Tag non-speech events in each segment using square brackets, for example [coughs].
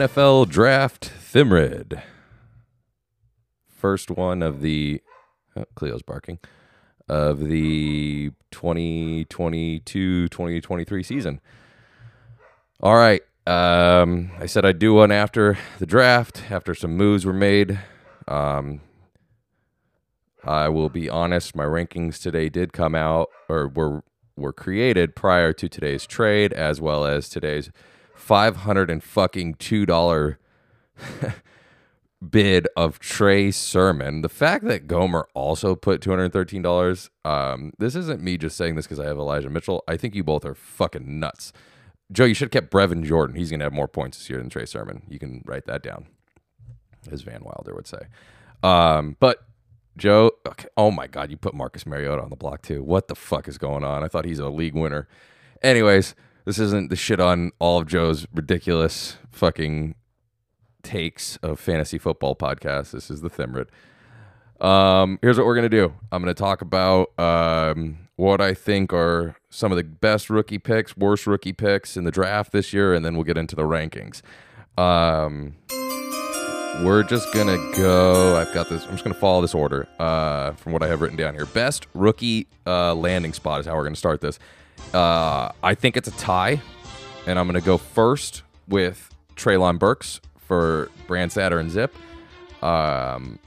NFL draft Thimrid. First one of the oh, Cleo's barking of the 2022-2023 season. All right. Um, I said I'd do one after the draft, after some moves were made. Um, I will be honest, my rankings today did come out or were were created prior to today's trade, as well as today's five hundred and fucking two dollar [laughs] bid of Trey Sermon. The fact that Gomer also put two hundred thirteen dollars. Um, this isn't me just saying this because I have Elijah Mitchell. I think you both are fucking nuts. Joe, you should have kept Brevin Jordan. He's gonna have more points this year than Trey Sermon. You can write that down, as Van Wilder would say. Um, but Joe, okay. oh my God, you put Marcus Mariota on the block too. What the fuck is going on? I thought he's a league winner. Anyways, this isn't the shit on all of Joe's ridiculous fucking takes of fantasy football podcast. This is the Thimrid. Um, here's what we're gonna do. I'm gonna talk about um, what I think are some of the best rookie picks, worst rookie picks in the draft this year, and then we'll get into the rankings. Um, we're just gonna go. I've got this. I'm just gonna follow this order uh, from what I have written down here. Best rookie uh, landing spot is how we're gonna start this. Uh, I think it's a tie, and I'm gonna go first with Treylon Burks for Brand Satter and Zip. Um,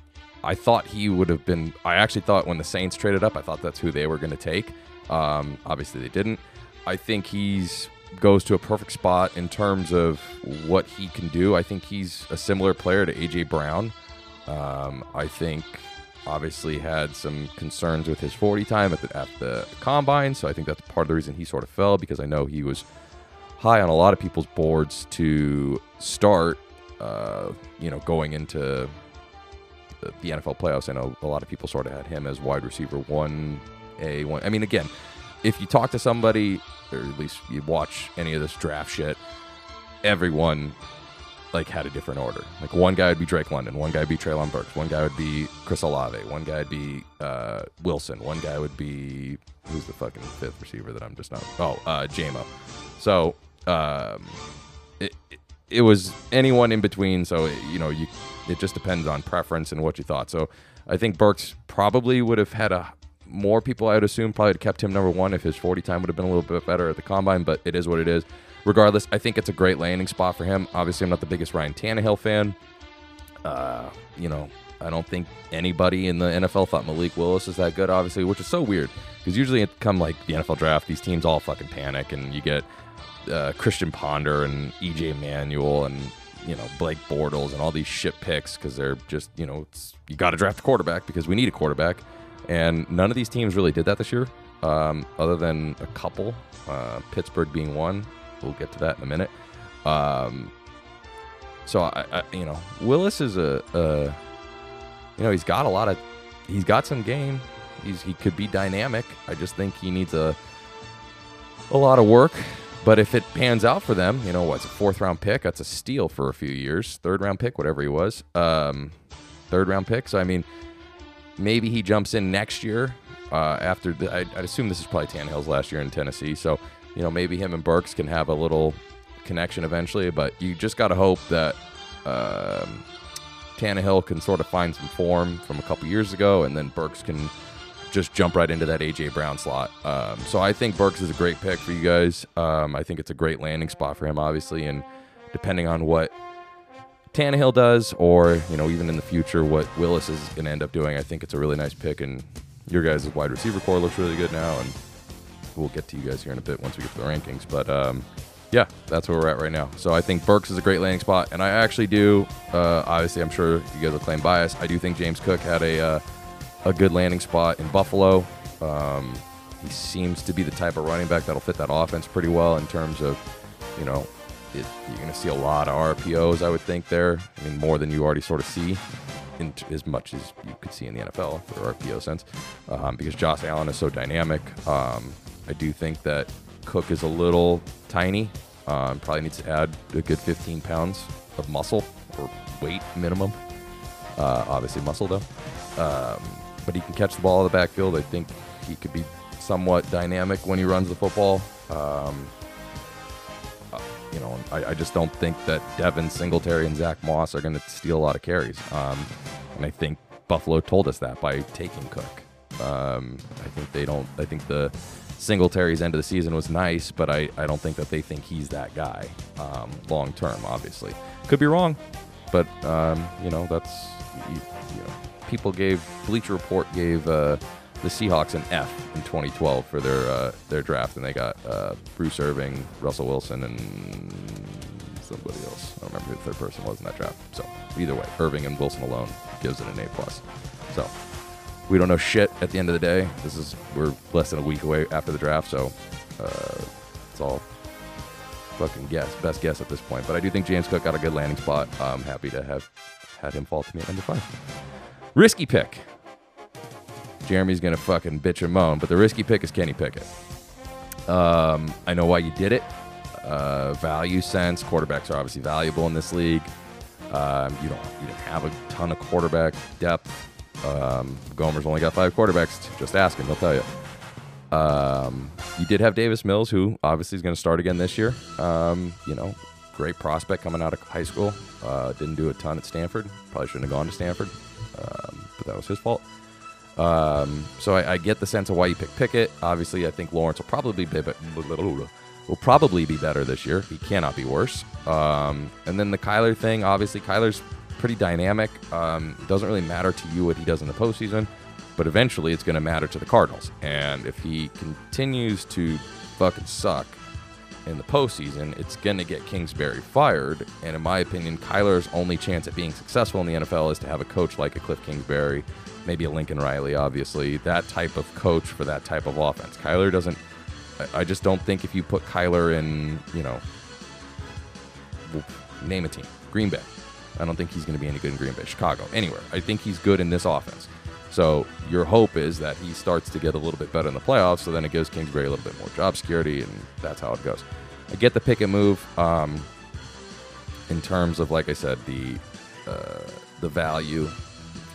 I thought he would have been. I actually thought when the Saints traded up, I thought that's who they were going to take. Um, obviously, they didn't. I think he's goes to a perfect spot in terms of what he can do. I think he's a similar player to AJ Brown. Um, I think obviously had some concerns with his 40 time at the, at the combine, so I think that's part of the reason he sort of fell because I know he was high on a lot of people's boards to start. Uh, you know, going into the, the NFL playoffs, I know a lot of people sort of had him as wide receiver one, a one. I mean, again, if you talk to somebody or at least you watch any of this draft shit, everyone like had a different order. Like one guy would be Drake London, one guy would be Treylon Burks, one guy would be Chris Olave, one guy would be uh, Wilson, one guy would be who's the fucking fifth receiver that I'm just not. Oh, uh. So um, it, it, it was anyone in between. So it, you know you it just depends on preference and what you thought. So I think Burks probably would have had a more people, I would assume, probably kept him number one if his 40 time would have been a little bit better at the combine, but it is what it is. Regardless, I think it's a great landing spot for him. Obviously, I'm not the biggest Ryan Tannehill fan. Uh, you know, I don't think anybody in the NFL thought Malik Willis is that good, obviously, which is so weird because usually it come like the NFL draft, these teams all fucking panic and you get uh, Christian Ponder and EJ Manuel and you know Blake Bortles and all these shit picks because they're just you know you got to draft a quarterback because we need a quarterback. And none of these teams really did that this year, um, other than a couple, uh, Pittsburgh being one. We'll get to that in a minute. Um, so I, I, you know, Willis is a, a, you know, he's got a lot of, he's got some game. He's he could be dynamic. I just think he needs a, a lot of work. But if it pans out for them, you know, what's a fourth round pick? That's a steal for a few years. Third round pick, whatever he was. Um, third round pick. So I mean, Maybe he jumps in next year. Uh, after the, I'd, I'd, assume this is probably Tannehill's last year in Tennessee, so you know maybe him and Burks can have a little connection eventually. But you just got to hope that um, Tannehill can sort of find some form from a couple years ago, and then Burks can just jump right into that AJ Brown slot. Um, so I think Burks is a great pick for you guys. Um, I think it's a great landing spot for him, obviously, and depending on what Tannehill does, or you know, even in the future, what Willis is going to end up doing. I think it's a really nice pick, and your guys' wide receiver core looks really good now, and we'll get to you guys here in a bit once we get to the rankings. But um, yeah, that's where we're at right now. So I think Burks is a great landing spot, and I actually do. Uh, obviously, I'm sure you guys will claim bias. I do think James Cook had a uh, a good landing spot in Buffalo. Um, he seems to be the type of running back that'll fit that offense pretty well in terms of, you know, it, you're going to see a lot of RPOs, I would think, there. I mean, more than you already sort of see, as much as you could see in the NFL for RPO sense, um, because Josh Allen is so dynamic. Um, I do think that Cook is a little tiny. Um, probably needs to add a good 15 pounds of muscle or weight minimum. Uh, obviously, muscle though. Um, but he can catch the ball in the backfield. I think he could be somewhat dynamic when he runs the football. Um, you know, I, I just don't think that Devin Singletary and Zach Moss are going to steal a lot of carries. Um, and I think Buffalo told us that by taking Cook. Um, I think they don't. I think the Singletary's end of the season was nice, but I, I don't think that they think he's that guy um, long term. Obviously, could be wrong, but um, you know that's you, you know, people gave Bleacher Report gave uh, the Seahawks an F in 2012 for their uh, their draft, and they got uh, Bruce Irvin, Russell Wilson, and somebody else. I don't remember who the third person was in that draft. So either way, Irvin and Wilson alone gives it an A plus. So we don't know shit at the end of the day. This is we're less than a week away after the draft, so uh, it's all fucking guess, best guess at this point. But I do think James Cook got a good landing spot. I'm happy to have had him fall to me at number five. Risky pick. Jeremy's gonna fucking bitch and moan, but the risky pick is Kenny Pickett. Um, I know why you did it. Uh, value sense. Quarterbacks are obviously valuable in this league. Um, you don't you didn't have a ton of quarterback depth. Um, Gomer's only got five quarterbacks. Just ask him; he'll tell you. Um, you did have Davis Mills, who obviously is going to start again this year. Um, you know, great prospect coming out of high school. Uh, didn't do a ton at Stanford. Probably shouldn't have gone to Stanford, um, but that was his fault. Um, so I, I, get the sense of why you pick Pickett. Obviously, I think Lawrence will probably be will probably be better this year. He cannot be worse. Um, and then the Kyler thing. Obviously, Kyler's pretty dynamic. Um, doesn't really matter to you what he does in the postseason, but eventually it's going to matter to the Cardinals. And if he continues to fucking suck in the postseason, it's going to get Kingsbury fired. And in my opinion, Kyler's only chance at being successful in the NFL is to have a coach like a Kliff Kingsbury maybe a Lincoln Riley, obviously, that type of coach for that type of offense. Kyler doesn't. I just don't think if you put Kyler in, you know, name a team, Green Bay. I don't think he's going to be any good in Green Bay, Chicago, anywhere. I think he's good in this offense. So your hope is that he starts to get a little bit better in the playoffs. So then it gives Kingsbury a little bit more job security, and that's how it goes. I get the pick and move. Um, in terms of, like I said, the uh, the value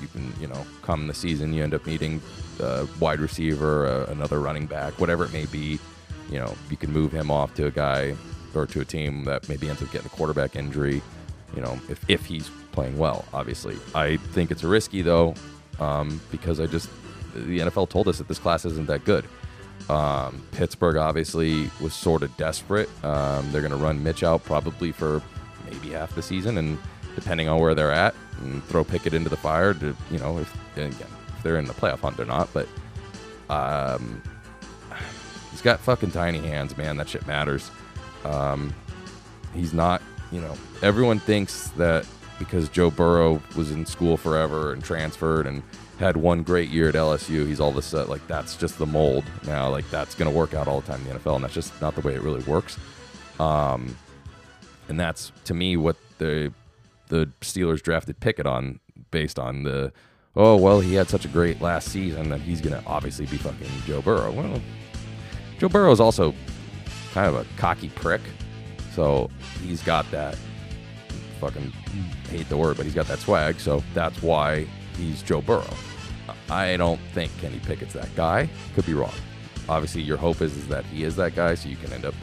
you can, you know, come the season, you end up needing a wide receiver, a, another running back, whatever it may be. You know, you can move him off to a guy or to a team that maybe ends up getting a quarterback injury. You know, if if he's playing well, obviously. I think it's risky though, um, because I just the NFL told us that this class isn't that good. Um, Pittsburgh obviously was sort of desperate. Um, they're going to run Mitch out probably for maybe half the season, and depending on where they're at, and throw Pickett into the fire. To you know, if again, if they're in the playoff hunt, they're not. But um, [sighs] he's got fucking tiny hands, man. That shit matters. Um, he's not. You know, everyone thinks that because Joe Burrow was in school forever and transferred and had one great year at LSU, he's all of a sudden like that's just the mold now. Like that's going to work out all the time in the NFL, and that's just not the way it really works. Um, and that's to me what the the Steelers drafted Pickett on based on the oh well he had such a great last season that he's gonna obviously be fucking Joe Burrow. Well, Joe Burrow is also kind of a cocky prick, so he's got that fucking hate the word, but he's got that swag. So that's why he's Joe Burrow. I don't think Kenny Pickett's that guy. Could be wrong. Obviously, your hope is, is that he is that guy, so you can end up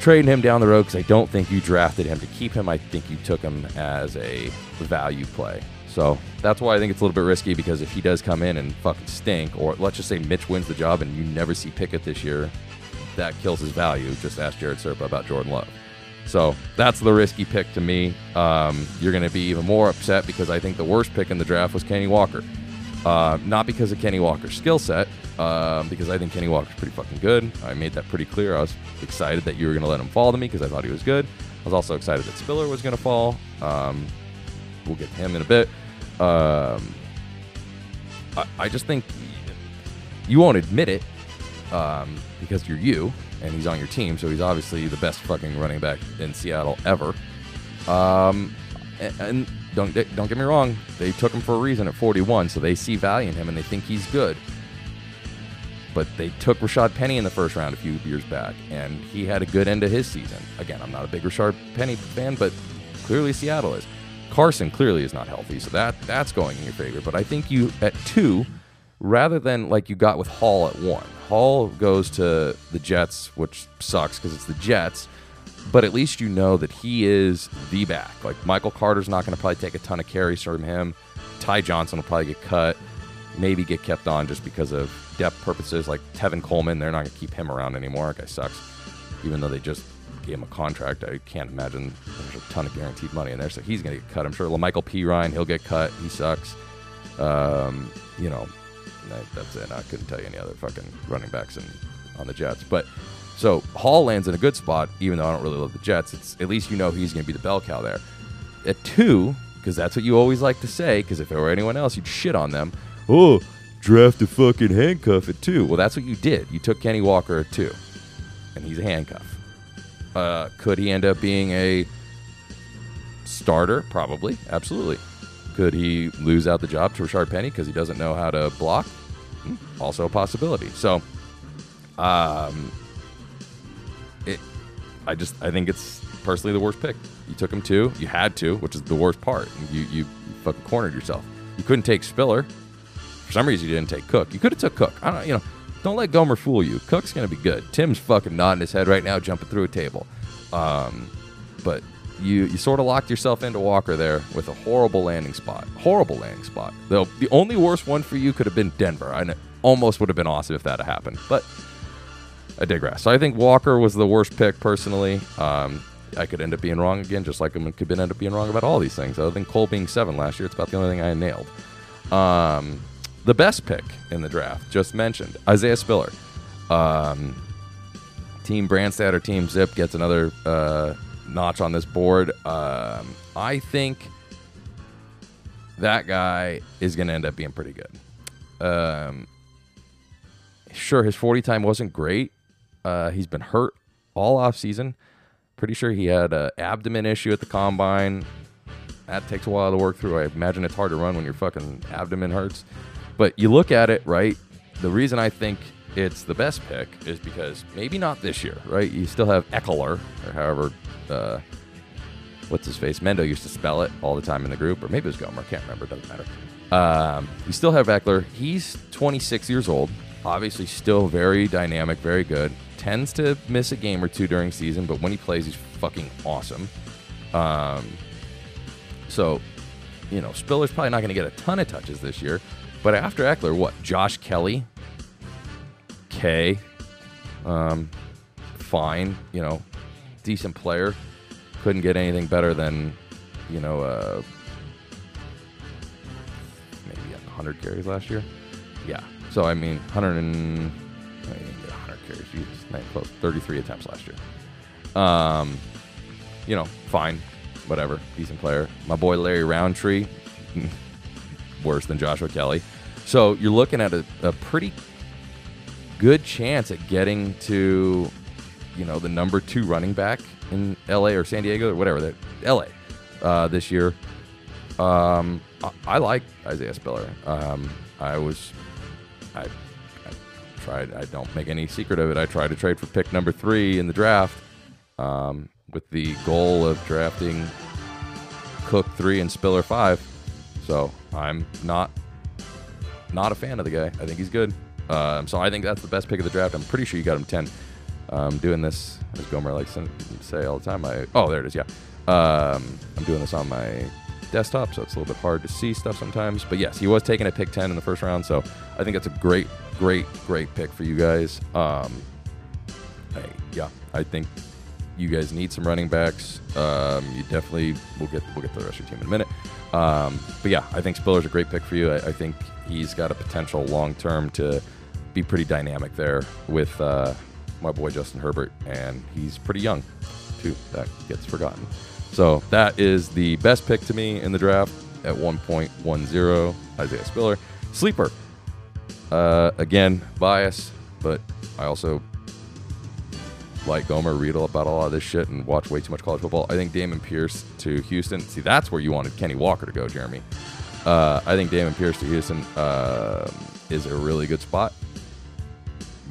trading him down the road because I don't think you drafted him to keep him. I think you took him as a value play. So that's why I think it's a little bit risky because if he does come in and fucking stink, or let's just say Mitch wins the job and you never see Pickett this year, that kills his value. Just ask Jared Serpa about Jordan Love. So that's the risky pick to me. Um, you're going to be even more upset because I think the worst pick in the draft was Kenny Walker. Uh, not because of Kenny Walker's skill set, um, because I think Kenny Walker's pretty fucking good. I made that pretty clear. I was excited that you were going to let him fall to me because I thought he was good. I was also excited that Spiller was going to fall. Um, we'll get to him in a bit. Um, I, I, just think you won't admit it um, because you're you and he's on your team, so he's obviously the best fucking running back in Seattle ever. Um, and, and don't don't get me wrong, they took him for a reason at 41, so they see value in him and they think he's good. But they took Rashaad Penny in the first round a few years back, and he had a good end to his season. Again, I'm not a big Rashaad Penny fan, but clearly Seattle is. Carson clearly is not healthy, so that that's going in your favor. But I think you at two, rather than like you got with Hall at one. Hall goes to the Jets, which sucks because it's the Jets. but at least you know that he is the back. Like Michael Carter's not going to probably take a ton of carries from him. Ty Johnson will probably get cut, maybe get kept on just because of depth purposes. Like Tevin Coleman, they're not going to keep him around anymore. That guy sucks. Even though they just gave him a contract, I can't imagine there's a ton of guaranteed money in there, so he's going to get cut. I'm sure Michael P. Ryan, he'll get cut. He sucks. Um, you know, that, that's it. I couldn't tell you any other fucking running backs in, on the Jets. But so Hall lands in a good spot, even though I don't really love the Jets. It's at least you know he's going to be the bell cow there. At two, because that's what you always like to say. Because if it were anyone else, you'd shit on them. Oh, draft a fucking handcuff at two. Well, that's what you did. You took Kenny Walker at two, and he's a handcuff. Uh, could he end up being a starter? Probably, absolutely. Could he lose out the job to Rashaad Penny because he doesn't know how to block? Hmm, Also a possibility. So, um, it, I just I think it's personally the worst pick. You took him two. You had to, which is the worst part. You you, you fucking cornered yourself. You couldn't take Spiller. For some reason, you didn't take Cook. You could have took Cook. I don't. You know, don't let Gomer fool you. Cook's gonna be good. Tim's fucking nodding his head right now, jumping through a table. Um, but you you sort of locked yourself into Walker there with a horrible landing spot. Horrible landing spot. Though the only worst one for you could have been Denver. I know, almost would have been awesome if that had happened, but I digress. So I think Walker was the worst pick personally. Um, I could end up being wrong again, just like I could end up being wrong about all these things. Other than Cole being seven last year, it's about the only thing I nailed. Um, the best pick in the draft, just mentioned, Isaiah Spiller. Um, Team Brandstad or Team Zip gets another uh, notch on this board. Um, I think that guy is going to end up being pretty good. Um, sure, his 40 time wasn't great. Uh, he's been hurt all off season. Pretty sure he had an abdomen issue at the combine. That takes a while to work through. I imagine it's hard to run when your fucking abdomen hurts. But you look at it, right? The reason I think it's the best pick is because maybe not this year, right? You still have Ekeler, or however, uh, what's his face? Mendo used to spell it all the time in the group, or maybe it was Gomer. Can't remember. Doesn't matter. Um, you still have Ekeler. He's 26 years old. Obviously, still very dynamic, very good. Tends to miss a game or two during season, but when he plays, he's fucking awesome. Um, so, you know, Spiller's probably not going to get a ton of touches this year. But after Ekeler, what? Josh Kelley, K, um, fine, you know, decent player. Couldn't get anything better than, you know, uh, maybe 100 carries last year. Yeah. So, I mean, 100 and. I didn't 100 carries. Jesus, not close. 33 attempts last year. Um, you know, fine. Whatever. Decent player. My boy Larry Rountree, [laughs] worse than Joshua Kelley. So you're looking at a, a pretty good chance at getting to, you know, the number two running back in LA or San Diego or whatever. They're LA uh, this year. Um, I, I like Isaiah Spiller. Um, I was, I, I tried. I don't make any secret of it. I tried to trade for pick number three in the draft, um, with the goal of drafting Cook three and Spiller five. So I'm not not a fan of the guy. I think he's good. Um, so I think that's the best pick of the draft. I'm pretty sure you got him 10. Um, doing this, as Gomer likes to say all the time. I oh there it is. Yeah, um, I'm doing this on my desktop, so it's a little bit hard to see stuff sometimes. But yes, he was taken at pick 10 in the first round, so I think that's a great, great, great pick for you guys. Um, hey, yeah, I think you guys need some running backs. Um, you definitely we'll get we'll get the rest of your team in a minute. Um, but yeah, I think Spiller's a great pick for you. I, I think he's got a potential long term to be pretty dynamic there with uh, my boy Justin Herbert, and he's pretty young too. That gets forgotten. So that is the best pick to me in the draft at 1.10. Isaiah Spiller, sleeper. Uh, again, bias, but I also like Gomer, read about a lot of this shit and watch way too much college football. I think Dameon Pierce to Houston. See, that's where you wanted Kenny Walker to go, Jeremy. Uh, I think Dameon Pierce to Houston uh, is a really good spot.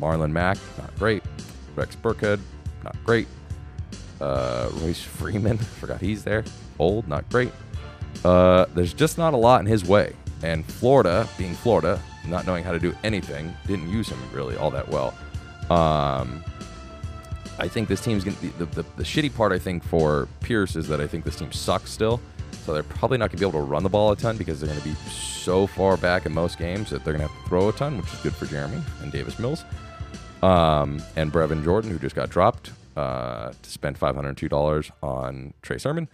Marlon Mack, not great. Rex Burkhead, not great. Uh, Royce Freeman, [laughs] forgot he's there. Old, not great. Uh, there's just not a lot in his way. And Florida, being Florida, not knowing how to do anything, didn't use him really all that well. Um, I think this team's gonna. The, the, the shitty part I think for Pierce is that I think this team sucks still. So they're probably not going to be able to run the ball a ton because they're going to be so far back in most games that they're going to have to throw a ton, which is good for Jeremy and Davis Mills. Um, and Brevin Jordan, who just got dropped uh, to spend $502 on Trey Sermon.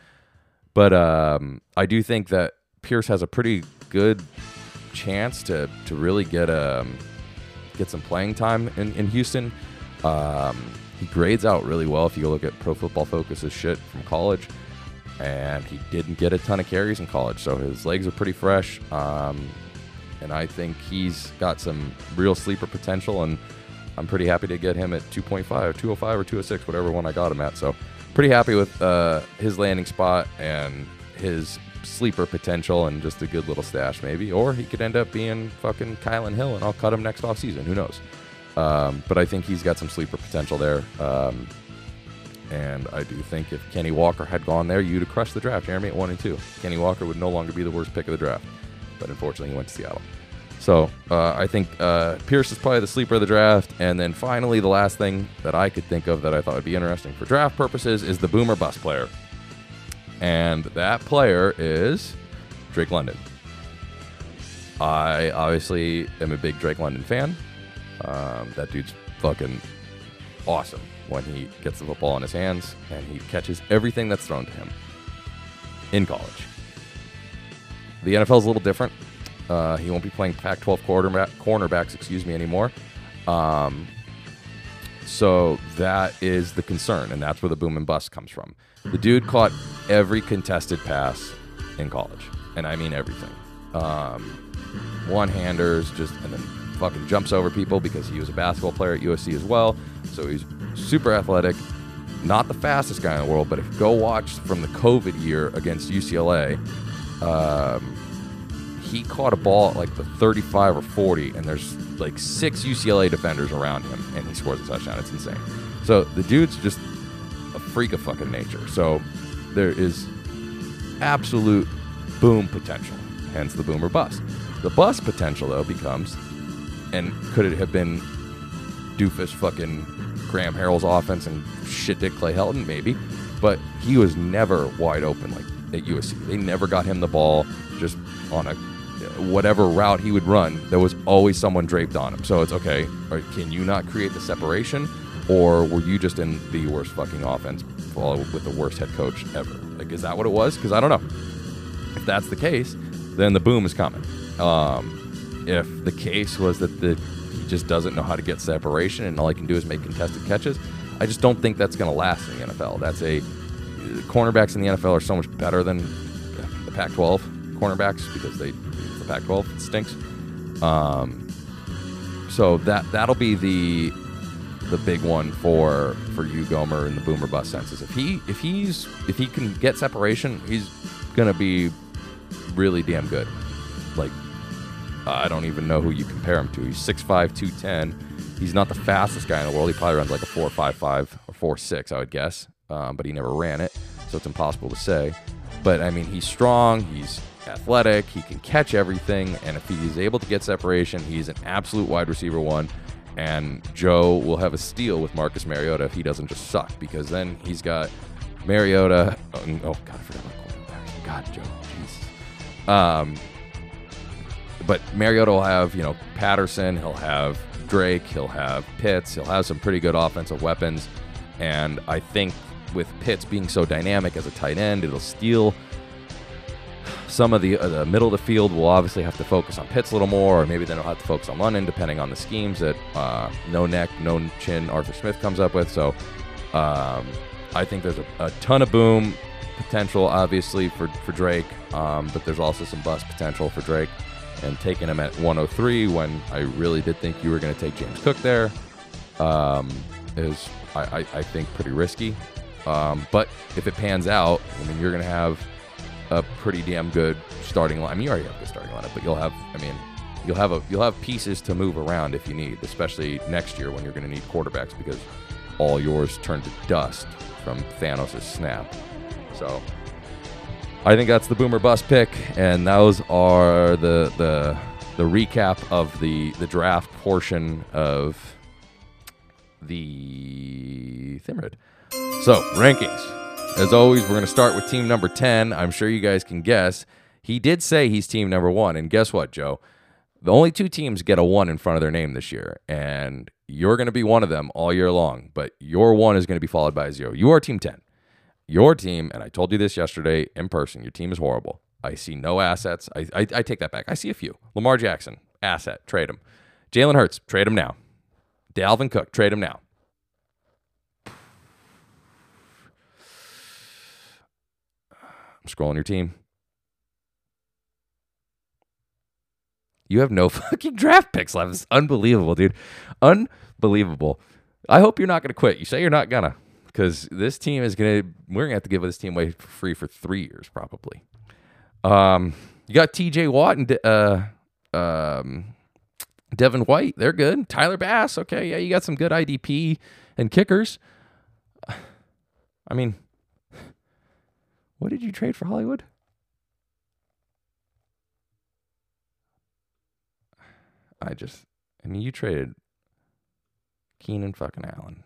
But um, I do think that Pierce has a pretty good chance to, to really get um, get some playing time in, in Houston. Um, he grades out really well if you look at Pro Football Focus's shit from college and he didn't get a ton of carries in college, so his legs are pretty fresh. Um, and I think he's got some real sleeper potential, and I'm pretty happy to get him at 2.5, 205, or 206, whatever one I got him at. So pretty happy with uh, his landing spot and his sleeper potential and just a good little stash maybe. Or he could end up being fucking Kylin Hill, and I'll cut him next off season. Who knows? Um, but I think he's got some sleeper potential there. Um, and I do think if Kenny Walker had gone there, you'd have crushed the draft, Jeremy, at one and two. Kenny Walker would no longer be the worst pick of the draft. But unfortunately, he went to Seattle. So uh, I think uh, Pierce is probably the sleeper of the draft. And then finally, the last thing that I could think of that I thought would be interesting for draft purposes is the boomer bust player. And that player is Drake London. I obviously am a big Drake London fan. Um, that dude's fucking awesome when he gets the football in his hands and he catches everything that's thrown to him in college. The NFL is a little different. Uh, he won't be playing Pac-12 quarterback, cornerbacks, excuse me, anymore. Um, so that is the concern, and that's where the boom and bust comes from. The dude caught every contested pass in college, and I mean everything. Um, one-handers, just and then fucking jumps over people because he was a basketball player at USC as well. So he's super athletic, not the fastest guy in the world, but if you go watch from the COVID year against UCLA, um, he caught a ball at like the 35 or 40, and there's like six UCLA defenders around him, and he scores a touchdown. It's insane. So the dude's just a freak of fucking nature. So there is absolute boom potential, hence the boomer bust. The bust potential, though, becomes, and could it have been doofus fucking Graham Harrell's offense and shit dick Clay Helton? Maybe. But he was never wide open like at USC. They never got him the ball just on a whatever route he would run. There was always someone draped on him. So it's okay. Can you not create the separation, or were you just in the worst fucking offense with the worst head coach ever? Like, is that what it was? Because I don't know. If that's the case, then the boom is coming. Um, if the case was that the he just doesn't know how to get separation and all he can do is make contested catches, I just don't think that's going to last in the NFL. That's a cornerbacks in the NFL are so much better than the Pac-12 cornerbacks because they the Pac-12 stinks. Um, so that that'll be the the big one for for you Gomer in the boomer bust senses. If he if he's if he can get separation, he's gonna be really damn good. Like I don't even know who you compare him to. He's 6'5", 210. He's not the fastest guy in the world. He probably runs like a 4.55 or 4.6, I would guess. Um, but he never ran it, so it's impossible to say. But I mean, he's strong. He's athletic. He can catch everything, and if he's able to get separation, he's an absolute wide receiver one. And Joe will have a steal with Marcus Mariota if he doesn't just suck, because then he's got Mariota. Oh, oh God, I forgot about quarterback. God, Joe, Jesus. Um, but Mariota will have, you know, Patterson, he'll have Drake, he'll have Pitts, he'll have some pretty good offensive weapons. And I think with Pitts being so dynamic as a tight end, it'll steal some of the, uh, the middle of the field. Will obviously have to focus on Pitts a little more, or maybe then they'll have to focus on London, depending on the schemes that uh, no neck, no chin Arthur Smith comes up with. So um, I think there's a, a, ton of boom potential, obviously, for, for Drake, um, but there's also some bust potential for Drake and taking him at 103 when I really did think you were going to take James Cook there um, is, I, I, I, think, pretty risky. Um, but if it pans out, I mean, you're going to have a pretty damn good starting line. I mean, you already have a good starting lineup, but you'll have, I mean, you'll have a you'll have pieces to move around if you need, especially next year when you're going to need quarterbacks because all yours turned to dust from Thanos' snap. So I think that's the boomer bust pick, and those are the the the recap of the the draft portion of the Thimrid. So, rankings. As always, we're going to start with team number 10. I'm sure you guys can guess. He did say he's team number one. And guess what, Joe? The only two teams get a one in front of their name this year. And you're going to be one of them all year long. But your one is going to be followed by a zero. You are team 10. Your team, and I told you this yesterday in person, your team is horrible. I see no assets. I, I, I take that back. I see a few. Lamar Jackson, asset, trade him. Jalen Hurts, trade him now. Dalvin Cook, trade him now. I'm scrolling your team. You have no [laughs] fucking draft picks left. It's unbelievable, dude. Unbelievable. I hope you're not going to quit. You say you're not gonna, because this team is gonna. We're gonna have to give this team away for free for three years, probably. Um, you got T.J. Watt and uh, um, Devin White. They're good. Tyler Bass. Okay, yeah, you got some good IDP and kickers. [sighs] I mean, what did you trade for Hollywood? I just, I mean, you traded Keenan fucking Allen.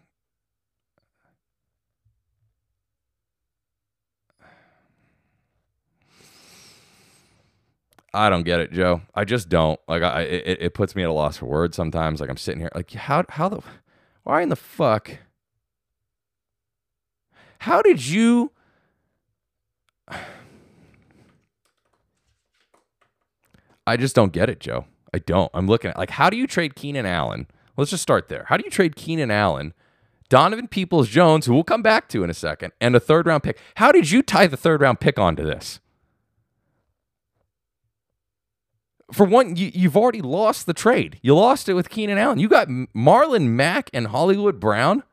I don't get it, Joe. I just don't. Like, I it, it puts me at a loss for words sometimes. Like, I'm sitting here, like, how how the, why in the fuck? How did you? I just don't get it, Joe. I don't. I'm looking at like how do you trade Keenan Allen? Let's just start there. How do you trade Keenan Allen, Donovan Peoples Jones, who we'll come back to in a second, and a third round pick? How did you tie the third round pick onto this? For one, you, you've already lost the trade. You lost it with Keenan Allen. You got Marlon Mack and Hollywood Brown.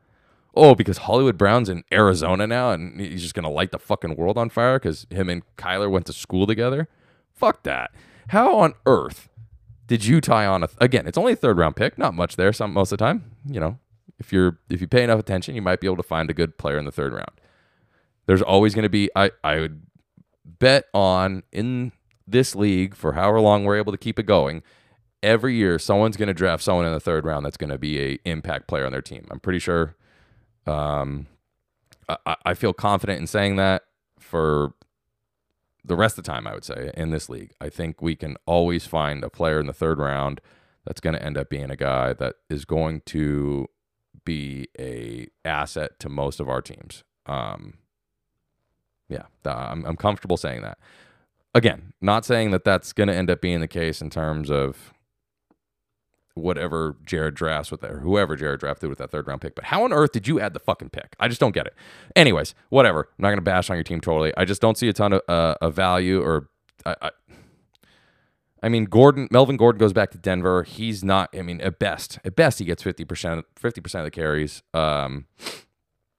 Oh, because Hollywood Brown's in Arizona now and he's just to light the fucking world on fire because him and Kyler went to school together? Fuck that. How on earth did you tie on a again? It's only a third round pick, not much there. Some most of the time, you know, if you're if you pay enough attention, you might be able to find a good player in the third round. There's always going to be. I I would bet on in this league for however long we're able to keep it going. Every year, someone's going to draft someone in the third round that's going to be a impact player on their team. I'm pretty sure. Um, I, I feel confident in saying that for the rest of the time, I would say, in this league. I think we can always find a player in the third round that's going to end up being a guy that is going to be a asset to most of our teams. Um, yeah, I'm, I'm comfortable saying that. Again, not saying that that's going to end up being the case in terms of whatever Jared drafts with that, or whoever Jared drafted with that third round pick. But how on earth did you add the fucking pick? I just don't get it. Anyways, whatever. I'm not to bash on your team totally. I just don't see a ton of, uh, of value or. I, I, I mean, Gordon, Melvin Gordon goes back to Denver. He's not. I mean, at best, at best, he gets fifty percent, fifty percent of the carries. Um,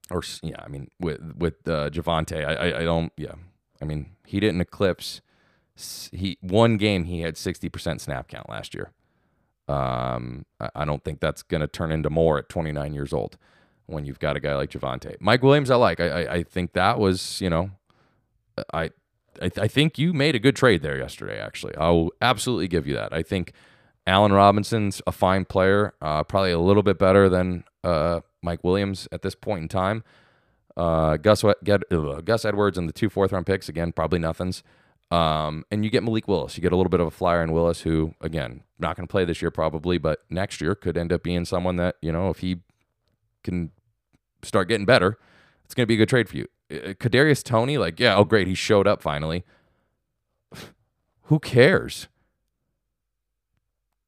or yeah, I mean, with with uh, Javonte, I, I, I don't. Yeah, I mean, he didn't eclipse. He one game he had sixty percent snap count last year. Um, I don't think that's going to turn into more at 29 years old when you've got a guy like Javonte. Mike Williams, I like. I, I, I think that was, you know, I, I, I think you made a good trade there yesterday. Actually, I'll absolutely give you that. I think Allen Robinson's a fine player, uh, probably a little bit better than uh, Mike Williams at this point in time. Uh, Gus, Gus Edwards and the two fourth round picks again, probably nothings. Um, and you get Malik Willis. You get a little bit of a flyer in Willis, who again not going to play this year probably, but next year could end up being someone that you know if he can start getting better, it's going to be a good trade for you. Uh, Kadarius Toney, like yeah, oh great, he showed up finally. [sighs] Who cares?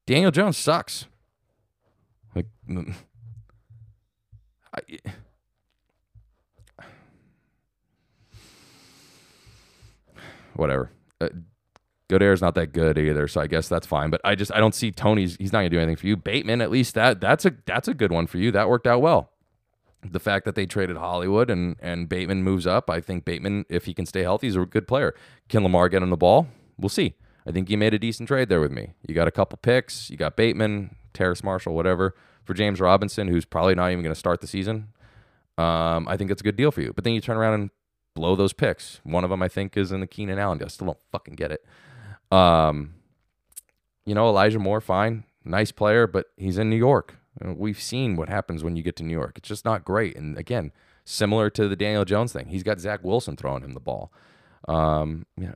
Daniel Jones sucks. Like, [laughs] I, whatever. Uh, Golladay's not that good either, so I guess that's fine. But I just I don't see Toney's. He's not gonna do anything for you. Bateman, at least that that's a that's a good one for you. That worked out well. The fact that they traded Hollywood and and Bateman moves up, I think Bateman, if he can stay healthy, is a good player. Can Lamar get him the ball? We'll see. I think you made a decent trade there with me. You got a couple picks. You got Bateman, Terrace Marshall, whatever for James Robinson, who's probably not even going to start the season. Um, I think it's a good deal for you. But then you turn around and blow those picks. One of them I think is in the Keenan Allen. I still don't fucking get it. Um, you know, Elijah Moore, fine, nice player, but he's in New York. Uh, We've seen what happens when you get to New York. It's just not great. And again, similar to the Daniel Jones thing, he's got Zach Wilson throwing him the ball. Um, yeah,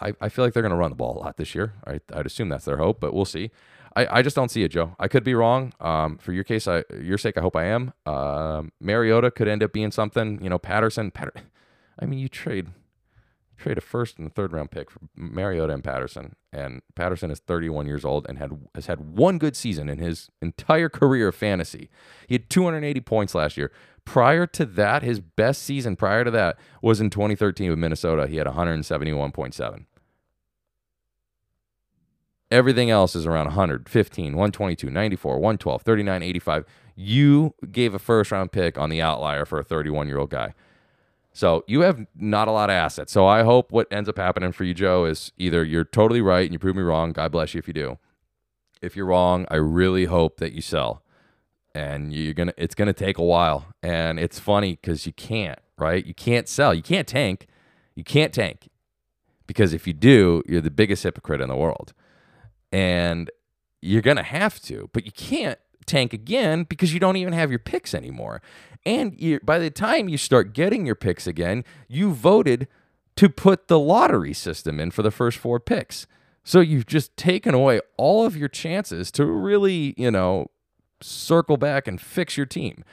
I, I feel like they're going to run the ball a lot this year. I, I'd assume that's their hope, but we'll see. I, I just don't see it, Joe. I could be wrong. Um, for your case, I, your sake, I hope I am. Um, Mariota could end up being something. You know, Patterson. Patter- I mean, you trade trade a first and a third round pick for Mariota and Patterson, and Patterson is 31 years old and had has had one good season in his entire career of fantasy. He had 280 points last year. Prior to that, his best season prior to that was in 2013 with Minnesota. He had 171.7. Everything else is around 100, 15, 122, 94, 112, 39, 85. You gave a first round pick on the outlier for a 31 year old guy. So you have not a lot of assets. So I hope what ends up happening for you, Joe, is either you're totally right and you prove me wrong. God bless you if you do. If you're wrong, I really hope that you sell. And you're gonna it's gonna take a while. And it's funny because you can't, right? You can't sell. You can't tank. You can't tank. Because if you do, you're the biggest hypocrite in the world. And you're to have to, but you can't tank again because you don't even have your picks anymore. And you, by the time you start getting your picks again, you voted to put the lottery system in for the first four picks. So you've just taken away all of your chances to really, you know, circle back and fix your team.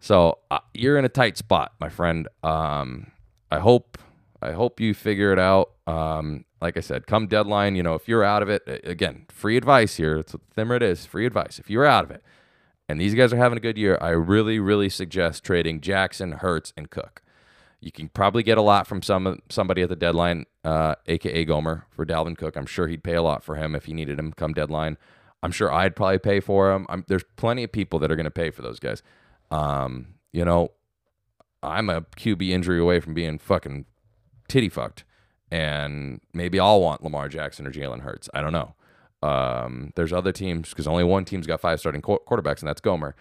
So uh, you're in a tight spot, my friend. Um, I hope I hope you figure it out. Um, like I said, come deadline, you know, if you're out of it, again, free advice here. It's what it is, free advice. If you're out of it, and these guys are having a good year, I really, really suggest trading Jackson, Hurts, and Cook. You can probably get a lot from some somebody at the deadline, uh, aka Gomer, for Dalvin Cook. I'm sure he'd pay a lot for him if he needed him come deadline. I'm sure I'd probably pay for him. I'm, there's plenty of people that are going to pay for those guys. Um, you know, I'm a QB injury away from being fucking titty fucked, and maybe I'll want Lamar Jackson or Jalen Hurts. I don't know. Um, there's other teams because only one team's got five starting qu- quarterbacks, and that's Gomer.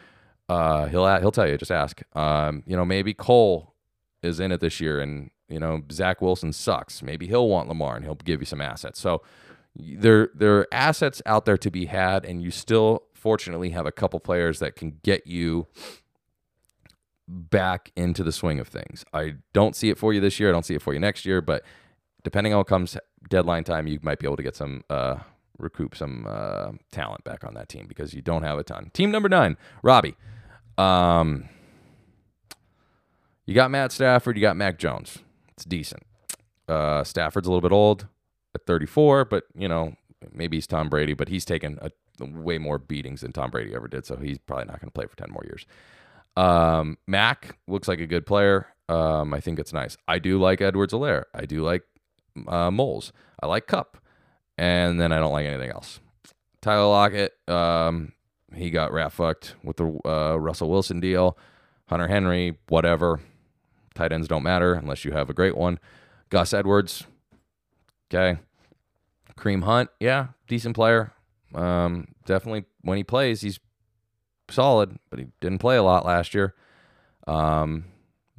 Uh, he'll he'll tell you. Just ask. Um, you know, maybe Cole is in it this year, and you know Zach Wilson sucks. Maybe he'll want Lamar, and he'll give you some assets. So there there are assets out there to be had, and you still fortunately have a couple players that can get you back into the swing of things. I don't see it for you this year. I don't see it for you next year, but depending on what comes deadline time, you might be able to get some uh, recoup some uh, talent back on that team because you don't have a ton. Team number nine, Robbie. Um, you got Matt Stafford. You got Mac Jones. It's decent. Uh, Stafford's a little bit old at 34, but you know maybe he's Tom Brady, but he's taken a, way more beatings than Tom Brady ever did, so he's probably not going to play for 10 more years. Um, Mac looks like a good player. Um, I think it's nice. I do like Edwards-Helaire. I do like uh, Moles. I like Kupp. And then I don't like anything else. Tyler Lockett, um, he got rat fucked with the uh, Russell Wilson deal. Hunter Henry, whatever. Tight ends don't matter unless you have a great one. Gus Edwards, okay. Kareem Hunt, yeah, decent player. Um, definitely when he plays, he's solid, but he didn't play a lot last year. Um,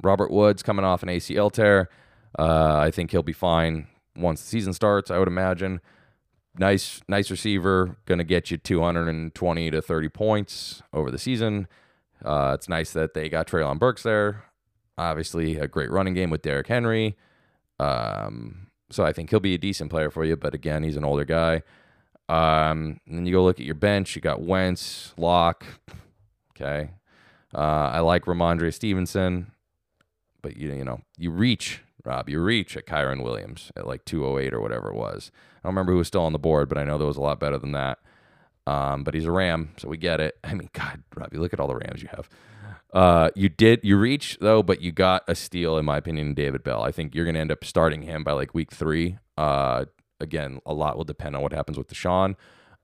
Robert Woods coming off an ACL tear. Uh, I think he'll be fine once the season starts. I would imagine. Nice, nice receiver, to get you 220 to 30 points over the season. Uh, it's nice that they got Treylon Burks there. Obviously, a great running game with Derrick Henry. Um, so I think he'll be a decent player for you. But again, he's an older guy. Um, and then you go look at your bench. You got Wentz, Lock. Okay. Uh, I like Rhamondre Stevenson, but you you know you reach Rob, you reach at Kyren Williams at like 208 or whatever it was. I don't remember who was still on the board, but I know there was a lot better than that. Um, but he's a Ram, so we get it. [laughs] I mean, God, Rob, you look at all the Rams you have. Uh, you did you reach though, but you got a steal in my opinion, David Bell. I think you're gonna end up starting him by like week three. Uh, again, a lot will depend on what happens with Deshaun.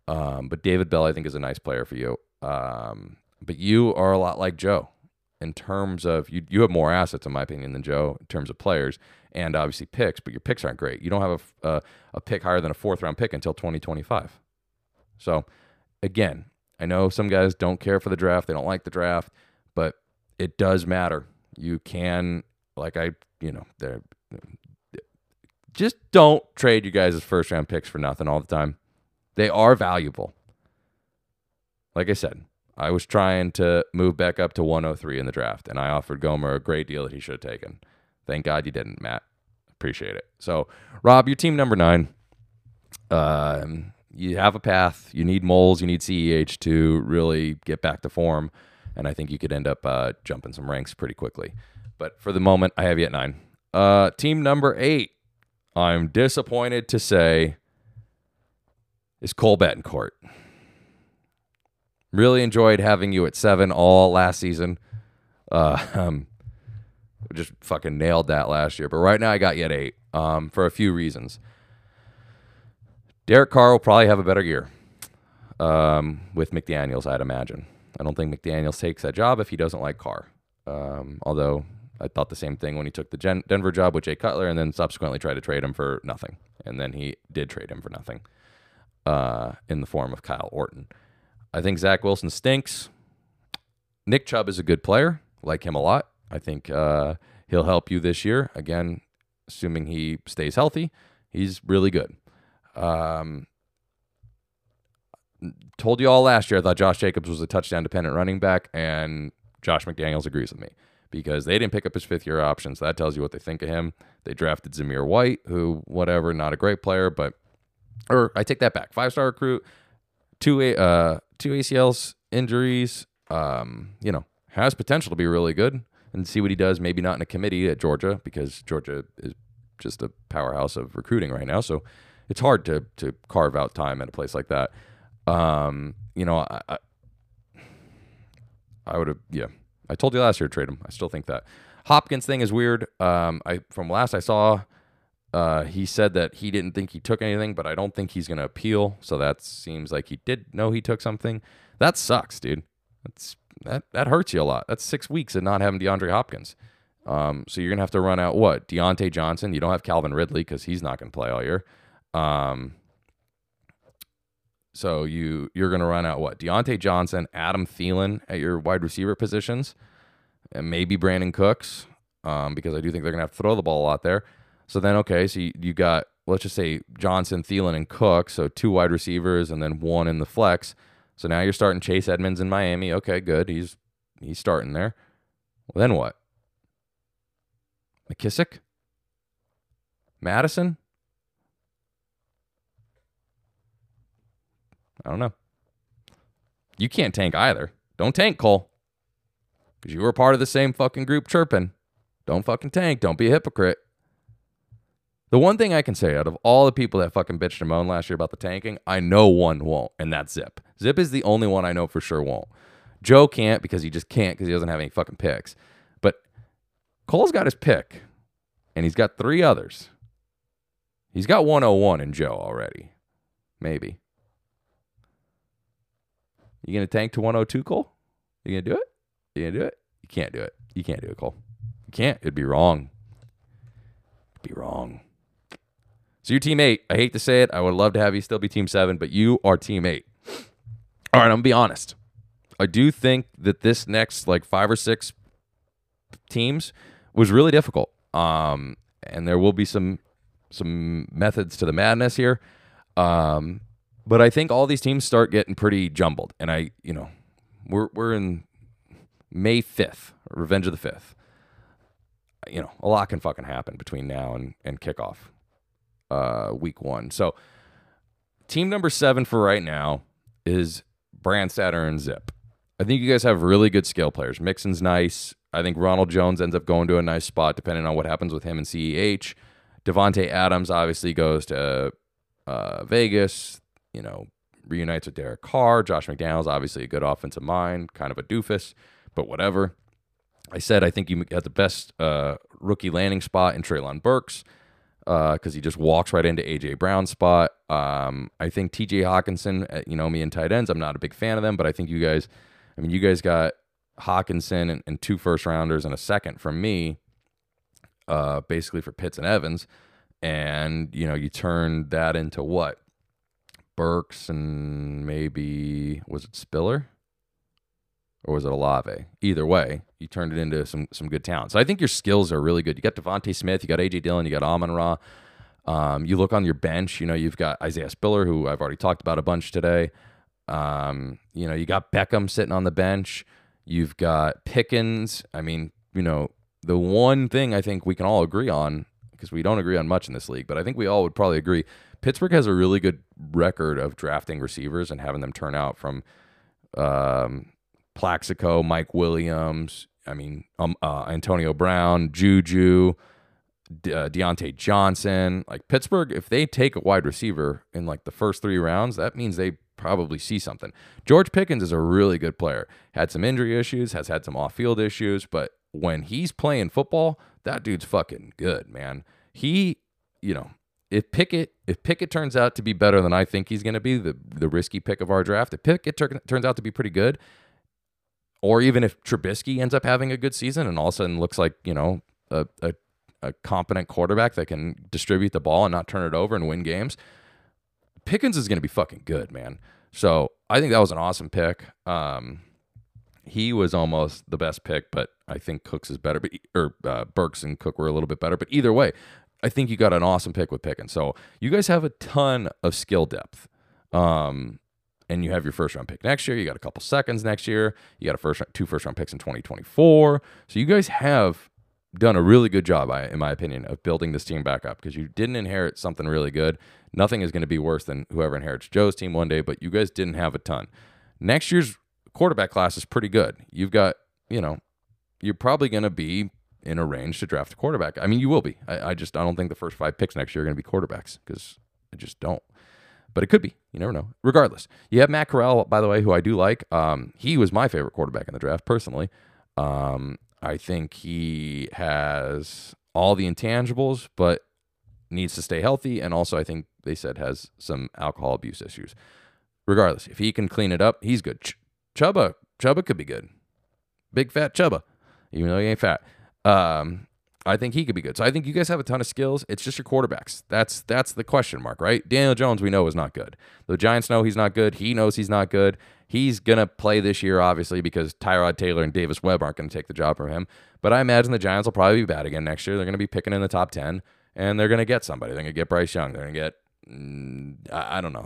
Um, but David Bell, I think, is a nice player for you. Um, but you are a lot like Joe in terms of you. You have more assets, in my opinion, than Joe in terms of players and obviously picks. But your picks aren't great. You don't have a a, uh, a pick higher than a fourth round pick until 2025. So, again, I know some guys don't care for the draft. They don't like the draft, but it does matter. You can, like I, you know, they're just don't trade you guys' first round picks for nothing all the time. They are valuable. Like I said, I was trying to move back up to 103 in the draft, and I offered Gomer a great deal that he should have taken. Thank God you didn't, Matt. Appreciate it. So, Rob, your team number nine. Um, you have a path. You need moles. You need CEH to really get back to form, and I think you could end up uh, jumping some ranks pretty quickly. But for the moment, I have you at nine. Uh, team number eight. I'm disappointed to say is Cole Betancourt. Really enjoyed having you at seven all last season. Uh, [laughs] um, just fucking nailed that last year. But right now I got you at eight um, for a few reasons. Derek Carr will probably have a better year um, with McDaniels, I'd imagine. I don't think McDaniels takes that job if he doesn't like Carr. Um, although I thought the same thing when he took the Gen- Denver job with Jay Cutler and then subsequently tried to trade him for nothing. And then he did trade him for nothing uh, in the form of Kyle Orton. I think Zach Wilson stinks. Nick Chubb is a good player. Like him a lot. I think uh, he'll help you this year. Again, assuming he stays healthy, he's really good. Um, told you all last year I thought Josh Jacobs was a touchdown dependent running back, and Josh McDaniels agrees with me because they didn't pick up his fifth year option. So that tells you what they think of him. They drafted Zamir White, who, whatever, not a great player, but, or I take that back. Five star recruit, two, uh, two ACLs injuries, um, you know, has potential to be really good and see what he does. Maybe not in a committee at Georgia because Georgia is just a powerhouse of recruiting right now. So it's hard to to carve out time at a place like that. Um, you know, I, I, I would have, yeah. I told you last year to trade him. I still think that Hopkins thing is weird. Um, I from last I saw, uh, he said that he didn't think he took anything, but I don't think he's gonna appeal. So that seems like he did know he took something. That sucks, dude. That's that that hurts you a lot. That's six weeks of not having DeAndre Hopkins. Um, so you're gonna have to run out what Diontae Johnson. You don't have Calvin Ridley because he's not gonna play all year. Um, so you you're gonna run out what Diontae Johnson, Adam Thielen at your wide receiver positions, and maybe Brandin Cooks, um, because I do think they're gonna have to throw the ball a lot there. So then okay, so you, you got let's just say Johnson, Thielen, and Cook, so two wide receivers and then one in the flex. So now you're starting Chase Edmonds in Miami. Okay, good. He's he's starting there. Well, then what? McKissick? Madison? I don't know. You can't tank either. Don't tank, Cole. Because you were part of the same fucking group chirping. Don't fucking tank. Don't be a hypocrite. The one thing I can say out of all the people that fucking bitched and moaned last year about the tanking, I know one won't, and that's Zip. Zip is the only one I know for sure won't. Joe can't because he just can't because he doesn't have any fucking picks. But Cole's got his pick, and he's got three others. He's got 101 in Joe already. Maybe. You gonna tank to 102, Cole? You gonna do it? You gonna do it? You can't do it. You can't do it, Cole. You can't. It'd be wrong. It'd be wrong. So you're team eight. I hate to say it. I would love to have you still be team seven, but you are team eight. All right, I'm gonna be honest. I do think that this next like five or six teams was really difficult. Um, and there will be some some methods to the madness here. Um, but I think all these teams start getting pretty jumbled. And I, you know, we're we're in May fifth, Revenge of the Fifth. You know, a lot can fucking happen between now and and kickoff uh, week one. So team number seven for right now is Brandstatter and Zip. I think you guys have really good skill players. Mixon's nice. I think Ronald Jones ends up going to a nice spot depending on what happens with him and CEH. Davante Adams obviously goes to uh, Vegas. You know, reunites with Derek Carr. Josh McDaniels obviously a good offensive mind, kind of a doofus, but whatever. I said I think you got the best uh, rookie landing spot in Treylon Burks because uh, he just walks right into AJ Brown's spot. Um, I think TJ Hockenson, uh, you know me in tight ends, I'm not a big fan of them, but I think you guys, I mean, you guys got Hockenson and, and two first rounders and a second from me, uh, basically for Pitts and Evans, and you know you turn that into what? Burks and maybe was it Spiller? Or was it Olave? Either way, you turned it into some some good talent. So I think your skills are really good. You got DeVonta Smith, you got AJ Dillon, you got Amon Ra. Um, you look on your bench, you know, you've got Isaiah Spiller, who I've already talked about a bunch today. Um, you know, you got Beckham sitting on the bench. You've got Pickens. I mean, you know, the one thing I think we can all agree on, because we don't agree on much in this league, but I think we all would probably agree Pittsburgh has a really good record of drafting receivers and having them turn out from um, Plaxico, Mike Williams, I mean, um, uh, Antonio Brown, Juju, De- uh, Diontae Johnson. Like Pittsburgh, if they take a wide receiver in like the first three rounds, that means they probably see something. George Pickens is a really good player. Had some injury issues, has had some off field issues, but when he's playing football, that dude's fucking good, man. He, you know, if Pickett if Pickett turns out to be better than I think he's going to be, the the risky pick of our draft, if Pickett tur- turns out to be pretty good, or even if Trubisky ends up having a good season and all of a sudden looks like you know a, a a competent quarterback that can distribute the ball and not turn it over and win games, Pickens is going to be fucking good, man. So I think that was an awesome pick. Um, he was almost the best pick, but I think Cooks is better. But or uh, Burks and Cook were a little bit better. But either way, I think you got an awesome pick with Pickens. So you guys have a ton of skill depth. Um, and you have your first round pick next year. You got a couple seconds next year. You got a first two first round picks in 2024. So you guys have done a really good job, in my opinion, of building this team back up because you didn't inherit something really good. Nothing is going to be worse than whoever inherits Joe's team one day, but you guys didn't have a ton. Next year's quarterback class is pretty good. You've got, you know, you're probably going to be in a range to draft a quarterback. I mean, you will be. I, I just I don't think the first five picks next year are going to be quarterbacks because I just don't. But it could be. You never know. Regardless, you have Matt Corral, by the way, who I do like. Um, he was my favorite quarterback in the draft personally. Um, I think he has all the intangibles, but needs to stay healthy. And also, I think they said has some alcohol abuse issues. Regardless, if he can clean it up, he's good. Ch- Chuba, Chubba could be good. Big fat Chuba, even though he ain't fat. Um, I think he could be good. So I think you guys have a ton of skills. It's just your quarterbacks. That's that's the question mark, right? Daniel Jones, we know is not good. The Giants know he's not good. He knows he's not good. He's gonna play this year, obviously, because Tyrod Taylor and Davis Webb aren't gonna take the job from him. But I imagine the Giants will probably be bad again next year. They're gonna be picking in the top ten, and they're gonna get somebody. They're gonna get Bryce Young. They're gonna get Mm, I, don't know.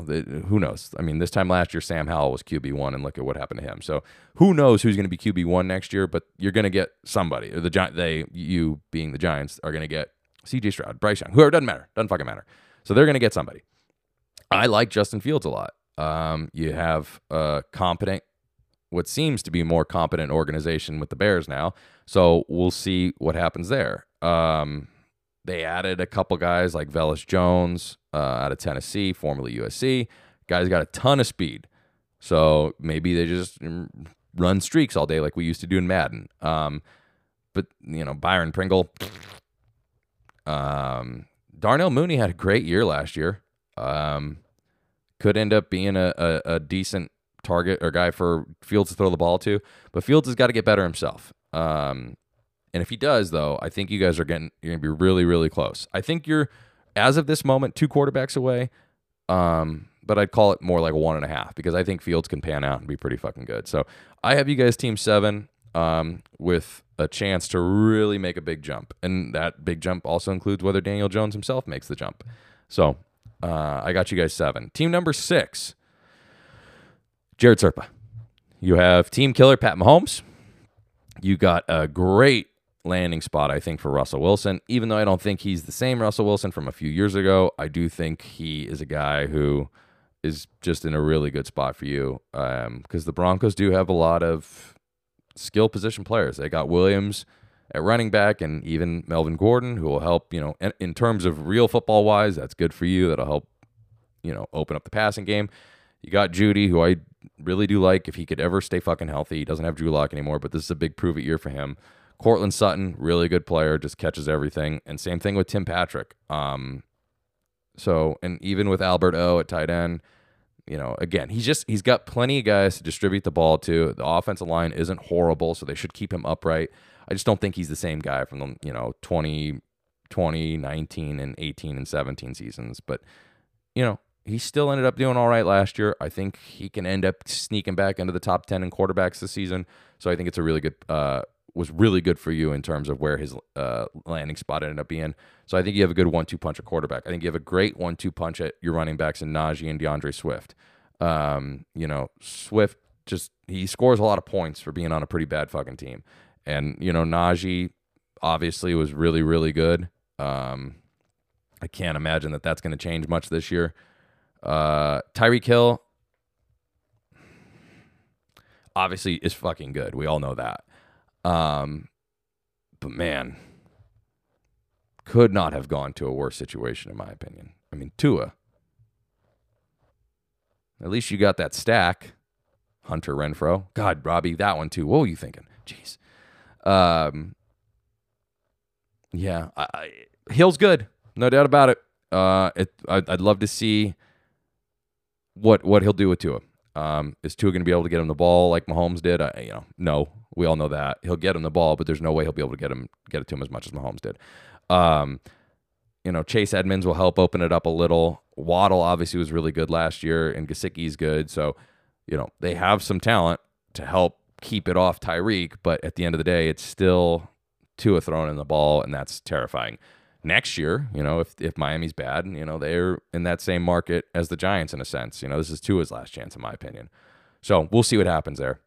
who knows? I mean, this time last year, Sam Howell was QB one, and look at what happened to him. So who knows who's going to be QB one next year? But you're going to get somebody. Or the Giant, they, you being the Giants, are going to get C.J. Stroud, Bryce Young, whoever. Doesn't matter. Doesn't fucking matter. So they're going to get somebody. I like Justin Fields a lot. Um, you have a competent, what seems to be more competent organization with the Bears now. So we'll see what happens there. Um, they added a couple guys like Velus Jones uh, out of Tennessee, formerly USC. Guys got a ton of speed. So maybe they just run streaks all day like we used to do in Madden. Um, but, you know, Byron Pringle. Um, Darnell Mooney had a great year last year. Um, could end up being a, a, a, decent target or guy for Fields to throw the ball to. But Fields has got to get better himself. Um, and if he does, though, I think you guys are getting you're gonna be really, really close. I think you're, as of this moment, two quarterbacks away. Um, but I'd call it more like one and a half because I think Fields can pan out and be pretty fucking good. So I have you guys team seven um, with a chance to really make a big jump, and that big jump also includes whether Daniel Jones himself makes the jump. So uh, I got you guys seven. Team number six, Jared Serpa. You have team killer Pat Mahomes. You got a great landing spot, I think, for Russell Wilson. Even though I don't think he's the same Russell Wilson from a few years ago, I do think he is a guy who is just in a really good spot for you because um, the Broncos do have a lot of skill position players. They got Williams at running back and even Melvin Gordon, who will help, you know, in, in terms of real football wise, that's good for you. That'll help, you know, open up the passing game. You got Jeudy, who I really do like if he could ever stay fucking healthy. He doesn't have Drew Lock anymore, but this is a big prove it year for him. Courtland Sutton, really good player, just catches everything. And same thing with Tim Patrick. Um, so, and even with Albert O at tight end, you know, again, he's just he's got plenty of guys to distribute the ball to. The offensive line isn't horrible, so they should keep him upright. I just don't think he's the same guy from the, you know, 20, 20, 19 and 18 and 17 seasons, but you know, he still ended up doing all right last year. I think he can end up sneaking back into the top 10 in quarterbacks this season. So I think it's a really good uh, was really good for you in terms of where his uh, landing spot ended up being. So I think you have a good one-two punch at quarterback. I think you have a great one-two punch at your running backs in Najee and DeAndre Swift. Um, you know, Swift just he scores a lot of points for being on a pretty bad fucking team. And, you know, Najee obviously was really, really good. Um, I can't imagine that that's going to change much this year. Uh, Tyreek Hill obviously is fucking good. We all know that. Um, but man, could not have gone to a worse situation, in my opinion. I mean, Tua. At least you got that stack. Hunter Renfrow. God, Robbie, that one too. What were you thinking? Jeez. Um, yeah, I, I, Hill's good, no doubt about it. Uh, it I'd, I'd love to see what what he'll do with Tua. Um, is Tua going to be able to get him the ball like Mahomes did? I, you know, no, we all know that he'll get him the ball, but there's no way he'll be able to get him get it to him as much as Mahomes did. Um, you know, Chase Edmonds will help open it up a little. Waddle obviously was really good last year, and Gesicki's good. So, you know, they have some talent to help keep it off Tyreek, but at the end of the day, it's still Tua throwing in the ball, and that's terrifying. Next year, you know, if if Miami's bad, you know, they're in that same market as the Giants in a sense. You know, this is Tua's last chance, in my opinion. So we'll see what happens there.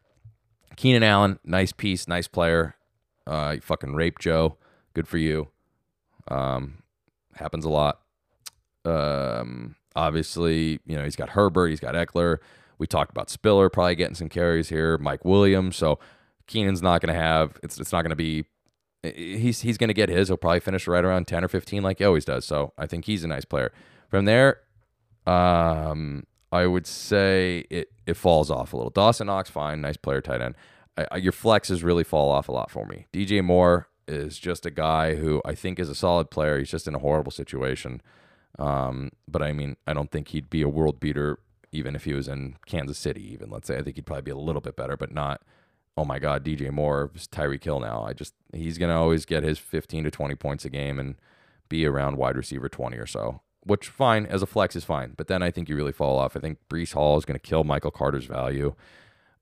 Keenan Allen, nice piece, nice player. Uh, you fucking raped Joe. Good for you. Um, happens a lot. Um, obviously, you know, he's got Herbert, he's got Ekeler. We talked about Spiller probably getting some carries here, Mike Williams. So Keenan's not going to have it's it's not going to be he's he's going to get his. He'll probably finish right around 10 or 15 like he always does. So I think he's a nice player. From there, um, I would say it it falls off a little. Dawson Knox, fine, nice player, tight end. I, I, your flexes really fall off a lot for me. DJ Moore is just a guy who I think is a solid player. He's just in a horrible situation. Um, but I mean, I don't think he'd be a world beater even if he was in Kansas City. Even let's say I think he'd probably be a little bit better, but not. Oh my God, DJ Moore, is Tyreek Hill now. I just he's gonna always get his 15 to 20 points a game and be around wide receiver 20 or so. Which fine as a flex is fine, but then I think you really fall off. I think Breece Hall is going to kill Michael Carter's value.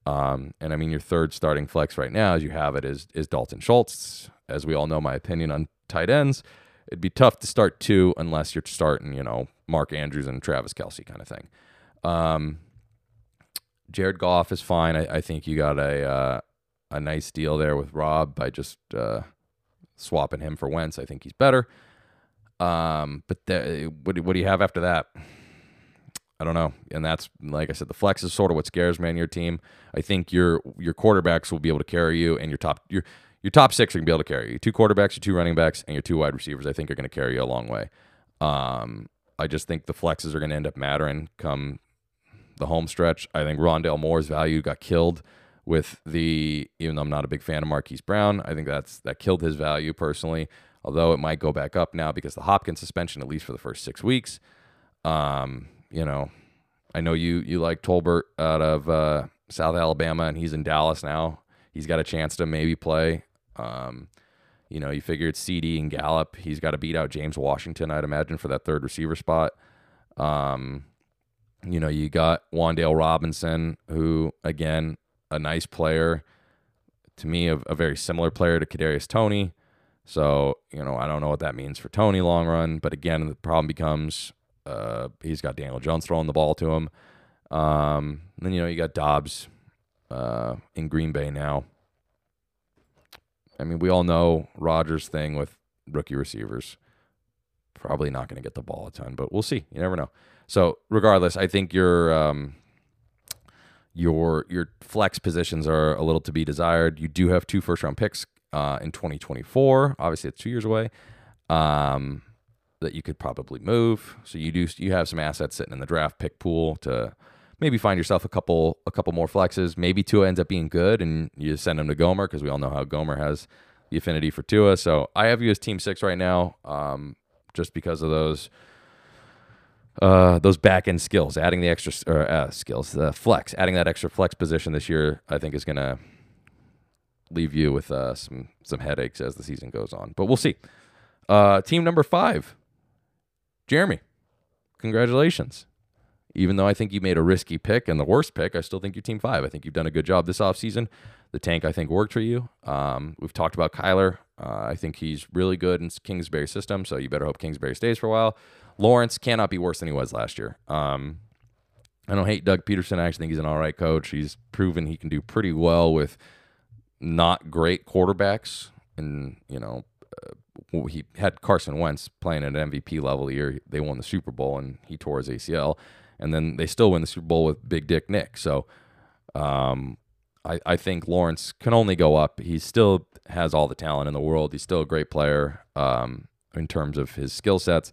Um, and I mean, your third starting flex right now, as you have it, is is Dalton Schultz. As we all know, my opinion on tight ends, it'd be tough to start two unless you're starting, you know, Mark Andrews and Travis Kelce kind of thing. Um, Jared Goff is fine. I, I think you got a uh, a nice deal there with Rob by just uh, swapping him for Wentz. I think he's better. Um, but the, what, what do you have after that? I don't know. And that's like I said, the flex is sort of what scares me on your team. I think your your quarterbacks will be able to carry you, and your top your your top six are gonna be able to carry you. Two quarterbacks, your two running backs, and your two wide receivers. I think are gonna carry you a long way. Um, I just think the flexes are gonna end up mattering come the home stretch. I think Rondale Moore's value got killed with the even though I'm not a big fan of Marquise Brown, I think that's that killed his value personally. Although it might go back up now because the Hopkins suspension, at least for the first six weeks. Um, you know, I know you you like Tolbert out of uh, South Alabama, and he's in Dallas now. He's got a chance to maybe play. Um, you know, you figure it's CD and Gallup. He's got to beat out James Washington, I'd imagine, for that third receiver spot. Um, you know, you got Wan'Dale Robinson, who again, a nice player. To me, a, a very similar player to Kadarius Toney. So, you know, I don't know what that means for Toney long run, but again, the problem becomes uh, he's got Daniel Jones throwing the ball to him. Um, then you know you got Doubs uh, in Green Bay now. I mean, we all know Rodgers' thing with rookie receivers. Probably not going to get the ball a ton, but we'll see. You never know. So, regardless, I think your um, your your flex positions are a little to be desired. You do have two first round picks uh, in 2024. Obviously, it's two years away. Um, that you could probably move. So you do you have some assets sitting in the draft pick pool to maybe find yourself a couple a couple more flexes. Maybe Tua ends up being good and you send him to Gomer because we all know how Gomer has the affinity for Tua. So I have you as team six right now, um, just because of those uh, those back end skills. Adding the extra uh, skills, the flex, adding that extra flex position this year, I think is gonna leave you with uh, some some headaches as the season goes on. But we'll see. Uh, team number five, Jeremy. Congratulations. Even though I think you made a risky pick and the worst pick, I still think you're team five. I think you've done a good job this offseason. The tank, I think, worked for you. Um, we've talked about Kyler. Uh, I think he's really good in Kingsbury system, so you better hope Kingsbury stays for a while. Lawrence cannot be worse than he was last year. Um, I don't hate Doug Pederson. I actually think he's an all right coach. He's proven he can do pretty well with not great quarterbacks. And, you know, uh, he had Carson Wentz playing at an MVP level year they won the Super Bowl and he tore his ACL. And then they still win the Super Bowl with Big Dick Nick. So um, I, I think Lawrence can only go up. He still has all the talent in the world. He's still a great player um, in terms of his skill sets.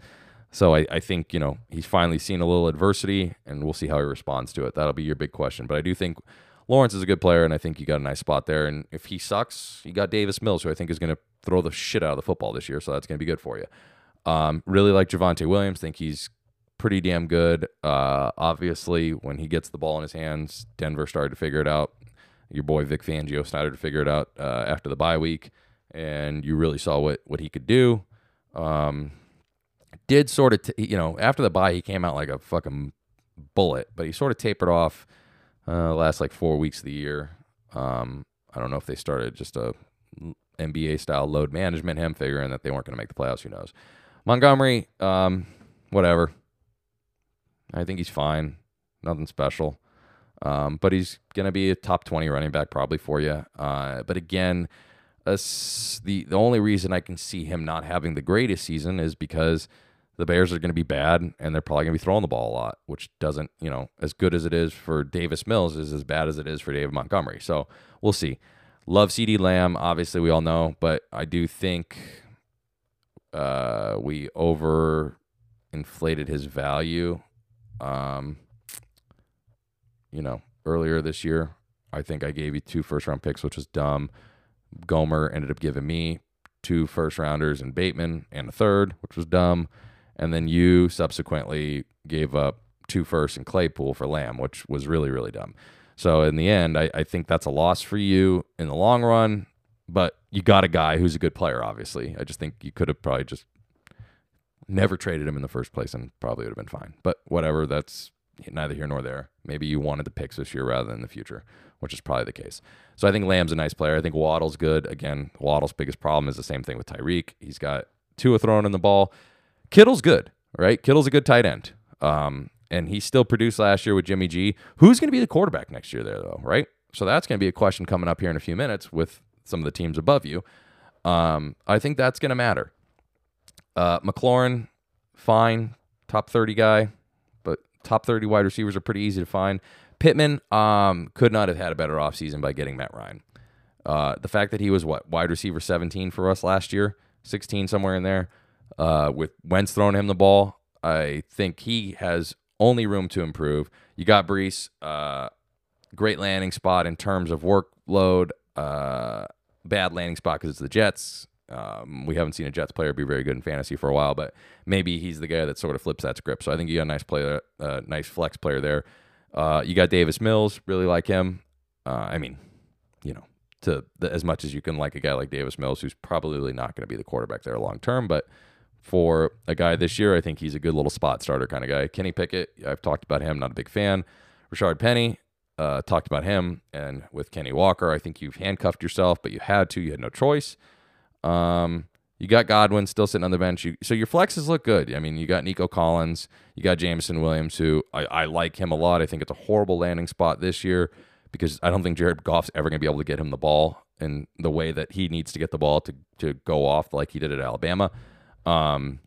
So I, I think, you know, he's finally seen a little adversity and we'll see how he responds to it. That'll be your big question. But I do think Lawrence is a good player and I think you got a nice spot there. And if he sucks, you got Davis Mills, who I think is going to throw the shit out of the football this year. So that's going to be good for you. Um, really like Javonte Williams. Think he's pretty damn good. Uh, obviously, when he gets the ball in his hands, Denver started to figure it out. Your boy Vic Fangio started to figure it out uh, after the bye week, and you really saw what what he could do. Um, did sort of, t- you know, after the bye, he came out like a fucking bullet, but he sort of tapered off uh, last like four weeks of the year. Um, I don't know if they started just a NBA style load management, him figuring that they weren't going to make the playoffs. Who knows? Montgomery, um, whatever. I think he's fine. Nothing special. Um, but he's going to be a top 20 running back probably for you. Uh, but again, the, the only reason I can see him not having the greatest season is because the Bears are going to be bad and they're probably going to be throwing the ball a lot, which doesn't, you know, as good as it is for Davis Mills is as bad as it is for David Montgomery. So we'll see. Love CD Lamb, obviously we all know, but I do think uh, we over inflated his value um, you know, earlier this year, I think I gave you two first round picks, which was dumb. Gomer ended up giving me two first rounders and Bateman and a third, which was dumb. And then you subsequently gave up two firsts and Claypool for Lamb, which was really, really dumb. So in the end, I, I think that's a loss for you in the long run. But you got a guy who's a good player, obviously. I just think you could have probably just never traded him in the first place and probably would have been fine. But whatever, that's neither here nor there. Maybe you wanted the picks this year rather than the future, which is probably the case. So I think Lamb's a nice player. I think Waddle's good. Again, Waddle's biggest problem is the same thing with Tyreek. He's got Tua throwing in the ball. Kittle's good, right? Kittle's a good tight end. Um, and he still produced last year with Jimmy G. Who's going to be the quarterback next year there, though, right? So that's going to be a question coming up here in a few minutes with some of the teams above you. Um, I think that's going to matter. Uh, McLaurin, fine, top 30 guy, but top 30 wide receivers are pretty easy to find. Pittman um, could not have had a better offseason by getting Matt Ryan. Uh, the fact that he was what wide receiver 17 for us last year, 16 somewhere in there, uh, with Wentz throwing him the ball, I think he has only room to improve. You got Breece, uh, great landing spot in terms of workload. Uh, bad landing spot because it's the Jets. Um, we haven't seen a Jets player be very good in fantasy for a while, but maybe he's the guy that sort of flips that script. So I think you got a nice player, uh, nice flex player there. Uh, you got Davis Mills, really like him. Uh, I mean, you know, to the, as much as you can like a guy like Davis Mills, who's probably not going to be the quarterback there long term, but for a guy this year, I think he's a good little spot starter kind of guy. Kenny Pickett, I've talked about him, not a big fan. Rashaad Penny, uh, talked about him, and with Kenny Walker, I think you've handcuffed yourself, but you had to, you had no choice. Um, you got Godwin still sitting on the bench. You, so your flexes look good. I mean, you got Nico Collins, you got Jameson Williams, who I, I like him a lot. I think it's a horrible landing spot this year because I don't think Jared Goff's ever going to be able to get him the ball in the way that he needs to get the ball to, to go off like he did at Alabama. Um,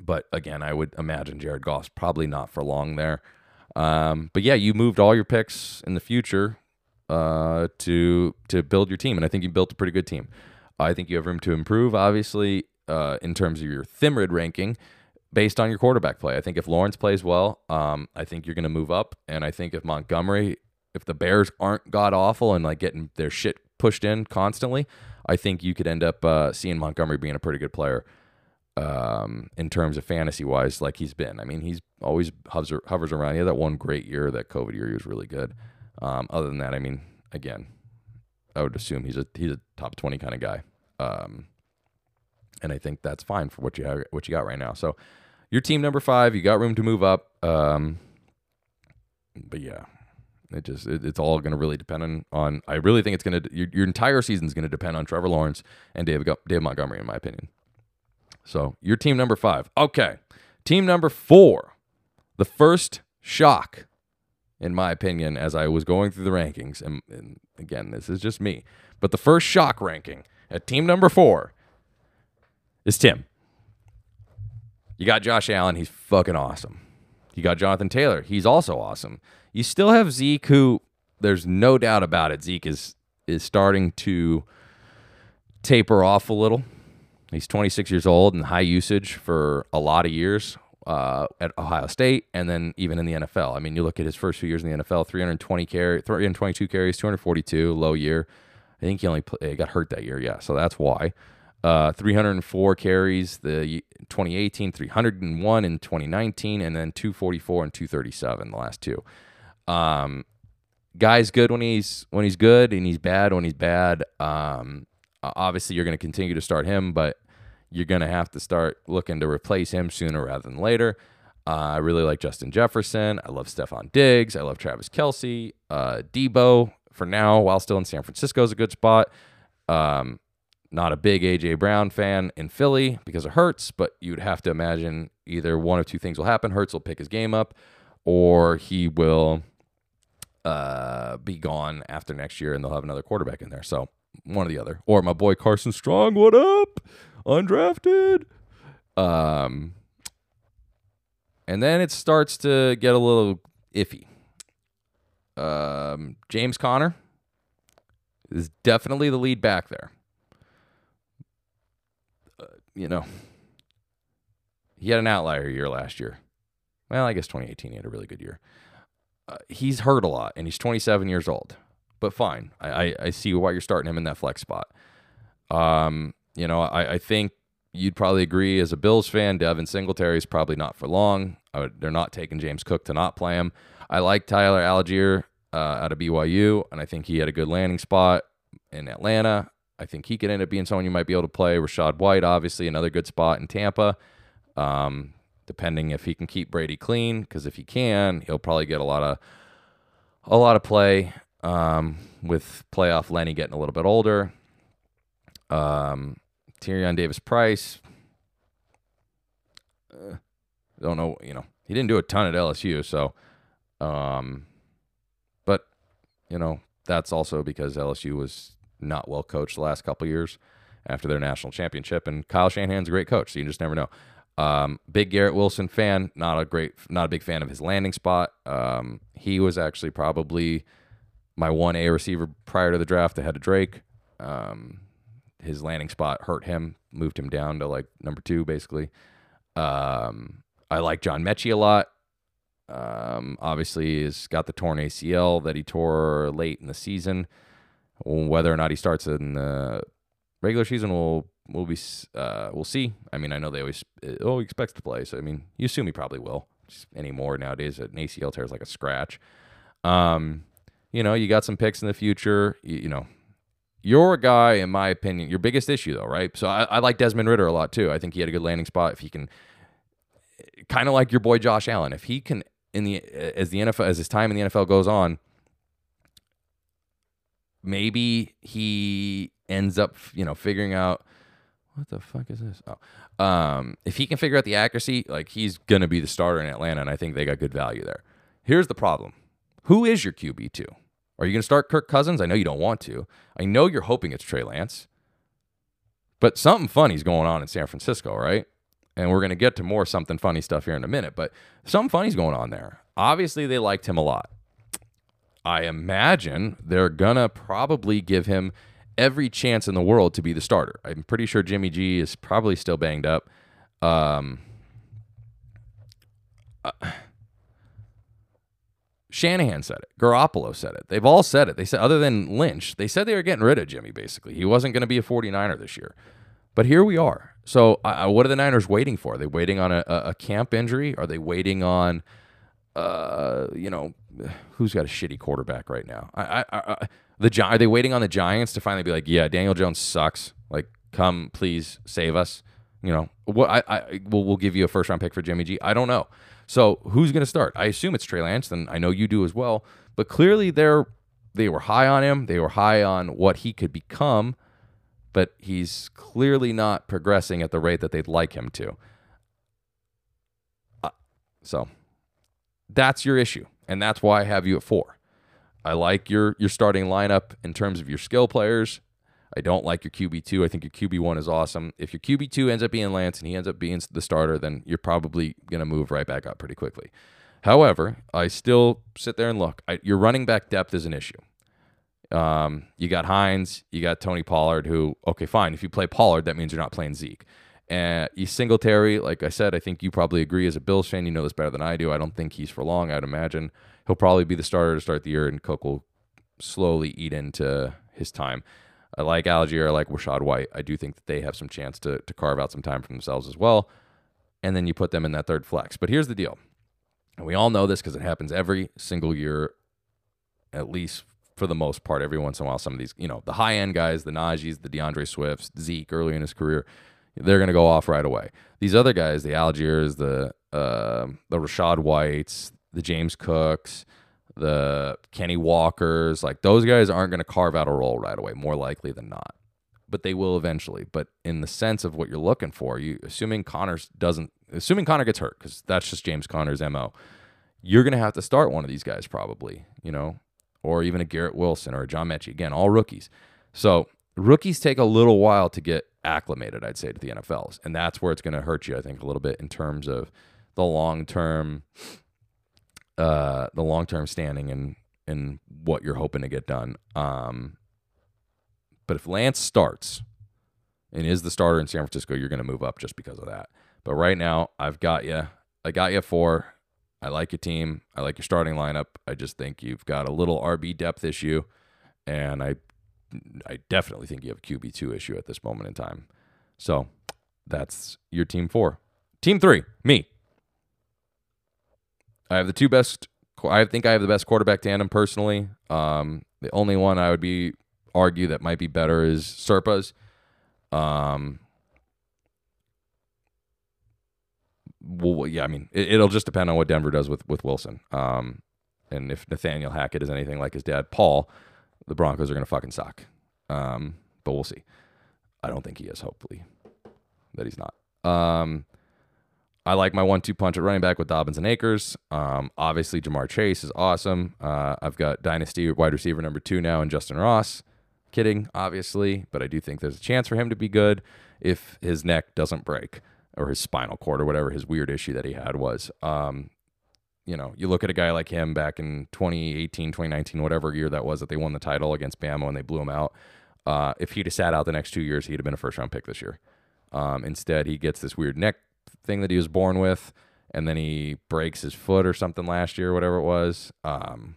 but again, I would imagine Jared Goff's probably not for long there. Um, but yeah, you moved all your picks in the future uh, to to build your team, and I think you built a pretty good team. I think you have room to improve, obviously, uh, in terms of your Thimrid ranking based on your quarterback play. I think if Lawrence plays well, um, I think you're going to move up. And I think if Montgomery, if the Bears aren't god awful and like getting their shit pushed in constantly, I think you could end up uh, seeing Montgomery being a pretty good player um, in terms of fantasy wise, like he's been. I mean, he's always hovers, hovers around. He had that one great year, that COVID year, he was really good. Um, other than that, I mean, again, I would assume he's a he's a top twenty kind of guy, um, and I think that's fine for what you have, what you got right now. So, your team number five, you got room to move up, um, but yeah, it just it, it's all going to really depend on, on. I really think it's going to your, your entire season is going to depend on Trevor Lawrence and David Dave Montgomery, in my opinion. So your team number five, okay, team number four, the first shock in my opinion, as I was going through the rankings. And, and again, this is just me. But the first shock ranking at team number four is Tim. You got Josh Allen. He's fucking awesome. You got Jonathan Taylor. He's also awesome. You still have Zeke, who there's no doubt about it. Zeke is is starting to taper off a little. He's 26 years old and high usage for a lot of years uh, at Ohio State and then even in the NFL. I mean, you look at his first few years in the NFL 320 carry, 322 carries, 242, low year. I think he only play, got hurt that year. Yeah, so that's why. Uh, 304 carries the 2018, 301 in 2019, and then 244 and 237 the last two. Um, guy's good when he's when he's good, and he's bad when he's bad. Um, obviously, you're going to continue to start him, but you're going to have to start looking to replace him sooner rather than later. Uh, I really like Justin Jefferson. I love Stefon Diggs. I love Travis Kelce. Uh, Deebo, for now, while still in San Francisco, is a good spot. Um, not a big AJ Brown fan in Philly because of Hurts, but you'd have to imagine either one of two things will happen. Hurts will pick his game up, or he will uh, be gone after next year, and they'll have another quarterback in there. So one or the other. Or my boy Carson Strong, what up? Undrafted. Um, and then it starts to get a little iffy. Um, James Conner is definitely the lead back there. Uh, you know, he had an outlier year last year. Well, I guess 2018 he had a really good year uh, he's hurt a lot and he's 27 years old. But fine, I, I, I, see why you're starting him in that flex spot. Um, you know, I, I think you'd probably agree as a Bills fan, Devin Singletary is probably not for long. Would, they're not taking James Cook to not play him. I like Tyler Allgeier uh, out of BYU, and I think he had a good landing spot in Atlanta. I think he could end up being someone you might be able to play. Rachaad White, obviously, another good spot in Tampa. Um, depending if he can keep Brady clean. Because if he can, he'll probably get a lot of a lot of play um, with playoff Lenny getting a little bit older. Um, Tyrion Davis Price. Uh, don't know, you know, he didn't do a ton at LSU, so um, but you know, that's also because LSU was not well coached the last couple years after their national championship and Kyle Shanahan's a great coach, so you just never know. Um, big Garrett Wilson fan, not a great, not a big fan of his landing spot. Um, he was actually probably my one A receiver prior to the draft ahead of Drake. Um, his landing spot hurt him, moved him down to like number two, basically. Um, I like John Metchie a lot. Um, obviously, he's got the torn ACL that he tore late in the season. Whether or not he starts in the regular season we'll we'll be uh, we'll see. I mean, I know they always oh he expects to play, so I mean, you assume he probably will anymore nowadays. An ACL tear is like a scratch. Um, you know, you got some picks in the future. You, you, know, you're a guy, in my opinion, your biggest issue though, right? So I, I like Desmond Ridder a lot too. I think he had a good landing spot. If he can, kind of like your boy Josh Allen, if he can in the as the NFL as his time in the NFL goes on. Maybe he ends up, you know, figuring out what the fuck is this? Oh, um, if he can figure out the accuracy, like he's gonna be the starter in Atlanta, and I think they got good value there. Here's the problem: Who is your QB two? Are you gonna start Kirk Cousins? I know you don't want to. I know you're hoping it's Trey Lance, but something funny's going on in San Francisco, right? And we're gonna get to more something funny stuff here in a minute, but something funny's going on there. Obviously, they liked him a lot. I imagine they're gonna probably give him every chance in the world to be the starter. I'm pretty sure Jimmy G is probably still banged up. Um, uh, Shanahan said it. Garoppolo said it. They've all said it. They said, other than Lynch, they said they were getting rid of Jimmy, basically. He wasn't going to be a 49er this year. But here we are. So, uh, what are the Niners waiting for? Are they waiting on a, a camp injury? Are they waiting on, uh, you know, who's got a shitty quarterback right now? I, I, I, the are they waiting on the Giants to finally be like, yeah, Daniel Jones sucks. Like, come please save us. You know, what I, I we'll, we'll give you a first round pick for Jimmy G. I don't know. So who's going to start? I assume it's Trey Lance. Then I know you do as well. But clearly they're they were high on him. They were high on what he could become. But he's clearly not progressing at the rate that they'd like him to. Uh, so that's your issue. And that's why I have you at four. I like your your starting lineup in terms of your skill players. I don't like your QB2. I think your QB1 is awesome. If your QB2 ends up being Lance and he ends up being the starter, then you're probably going to move right back up pretty quickly. However, I still sit there and look. I, your running back depth is an issue. Um, you got Hines, you got Tony Pollard, who, okay, fine. If you play Pollard, that means you're not playing Zeke. And you Singletary, like I said, I think you probably agree as a Bills fan. You know this better than I do. I don't think he's for long. I'd imagine he'll probably be the starter to start the year, and Cook will slowly eat into his time. I like Allgeier. I like Rachaad White. I do think that they have some chance to, to carve out some time for themselves as well. And then you put them in that third flex. But here's the deal. And we all know this because it happens every single year, at least for the most part. Every once in a while, some of these, you know, the high end guys, the Najees, the DeAndre Swifts, Zeke early in his career, they're going to go off right away. These other guys, the Allgeiers, the uh, the Rachaad Whites, the James Cooks, the Kenny Walkers, like those guys aren't going to carve out a role right away, more likely than not. But they will eventually. But in the sense of what you're looking for, you assuming Conners doesn't, assuming Conner gets hurt, because that's just James Conner's mo. You're going to have to start one of these guys probably, you know, or even a Garrett Wilson or a John Metchie. Again, all rookies. So rookies take a little while to get acclimated, I'd say, to the NFLs, and that's where it's going to hurt you, I think, a little bit in terms of the long term uh, the long term standing and and what you're hoping to get done. Um, but if Lance starts and is the starter in San Francisco, you're going to move up just because of that. But right now, I've got you. I got you four. I like your team. I like your starting lineup. I just think you've got a little RB depth issue, and I, I definitely think you have a QB two issue at this moment in time. So, that's your team four. Team three, me. I have the two best. I think I have the best quarterback tandem personally. Um, the only one I would be argue that might be better is Serpa's. Um, well, yeah, I mean, it, will just depend on what Denver does with with Wilson. Um, and if Nathaniel Hackett is anything like his dad, Paul, the Broncos are going to fucking suck. Um, but we'll see. I don't think he is. Hopefully, that he's not. Um, I like my one-two punch at running back with Dobbins and Akers. Um, obviously, Ja'Marr Chase is awesome. Uh, I've got dynasty wide receiver number two now in Justyn Ross. Kidding, obviously, but I do think there's a chance for him to be good if his neck doesn't break or his spinal cord or whatever his weird issue that he had was. Um, you know, you look at a guy like him back in 2018, 2019, whatever year that was that they won the title against Bama and they blew him out. Uh, if he'd have sat out the next two years, he'd have been a first round pick this year. Um, instead, he gets this weird neck thing that he was born with, and then he breaks his foot or something last year, whatever it was. Um,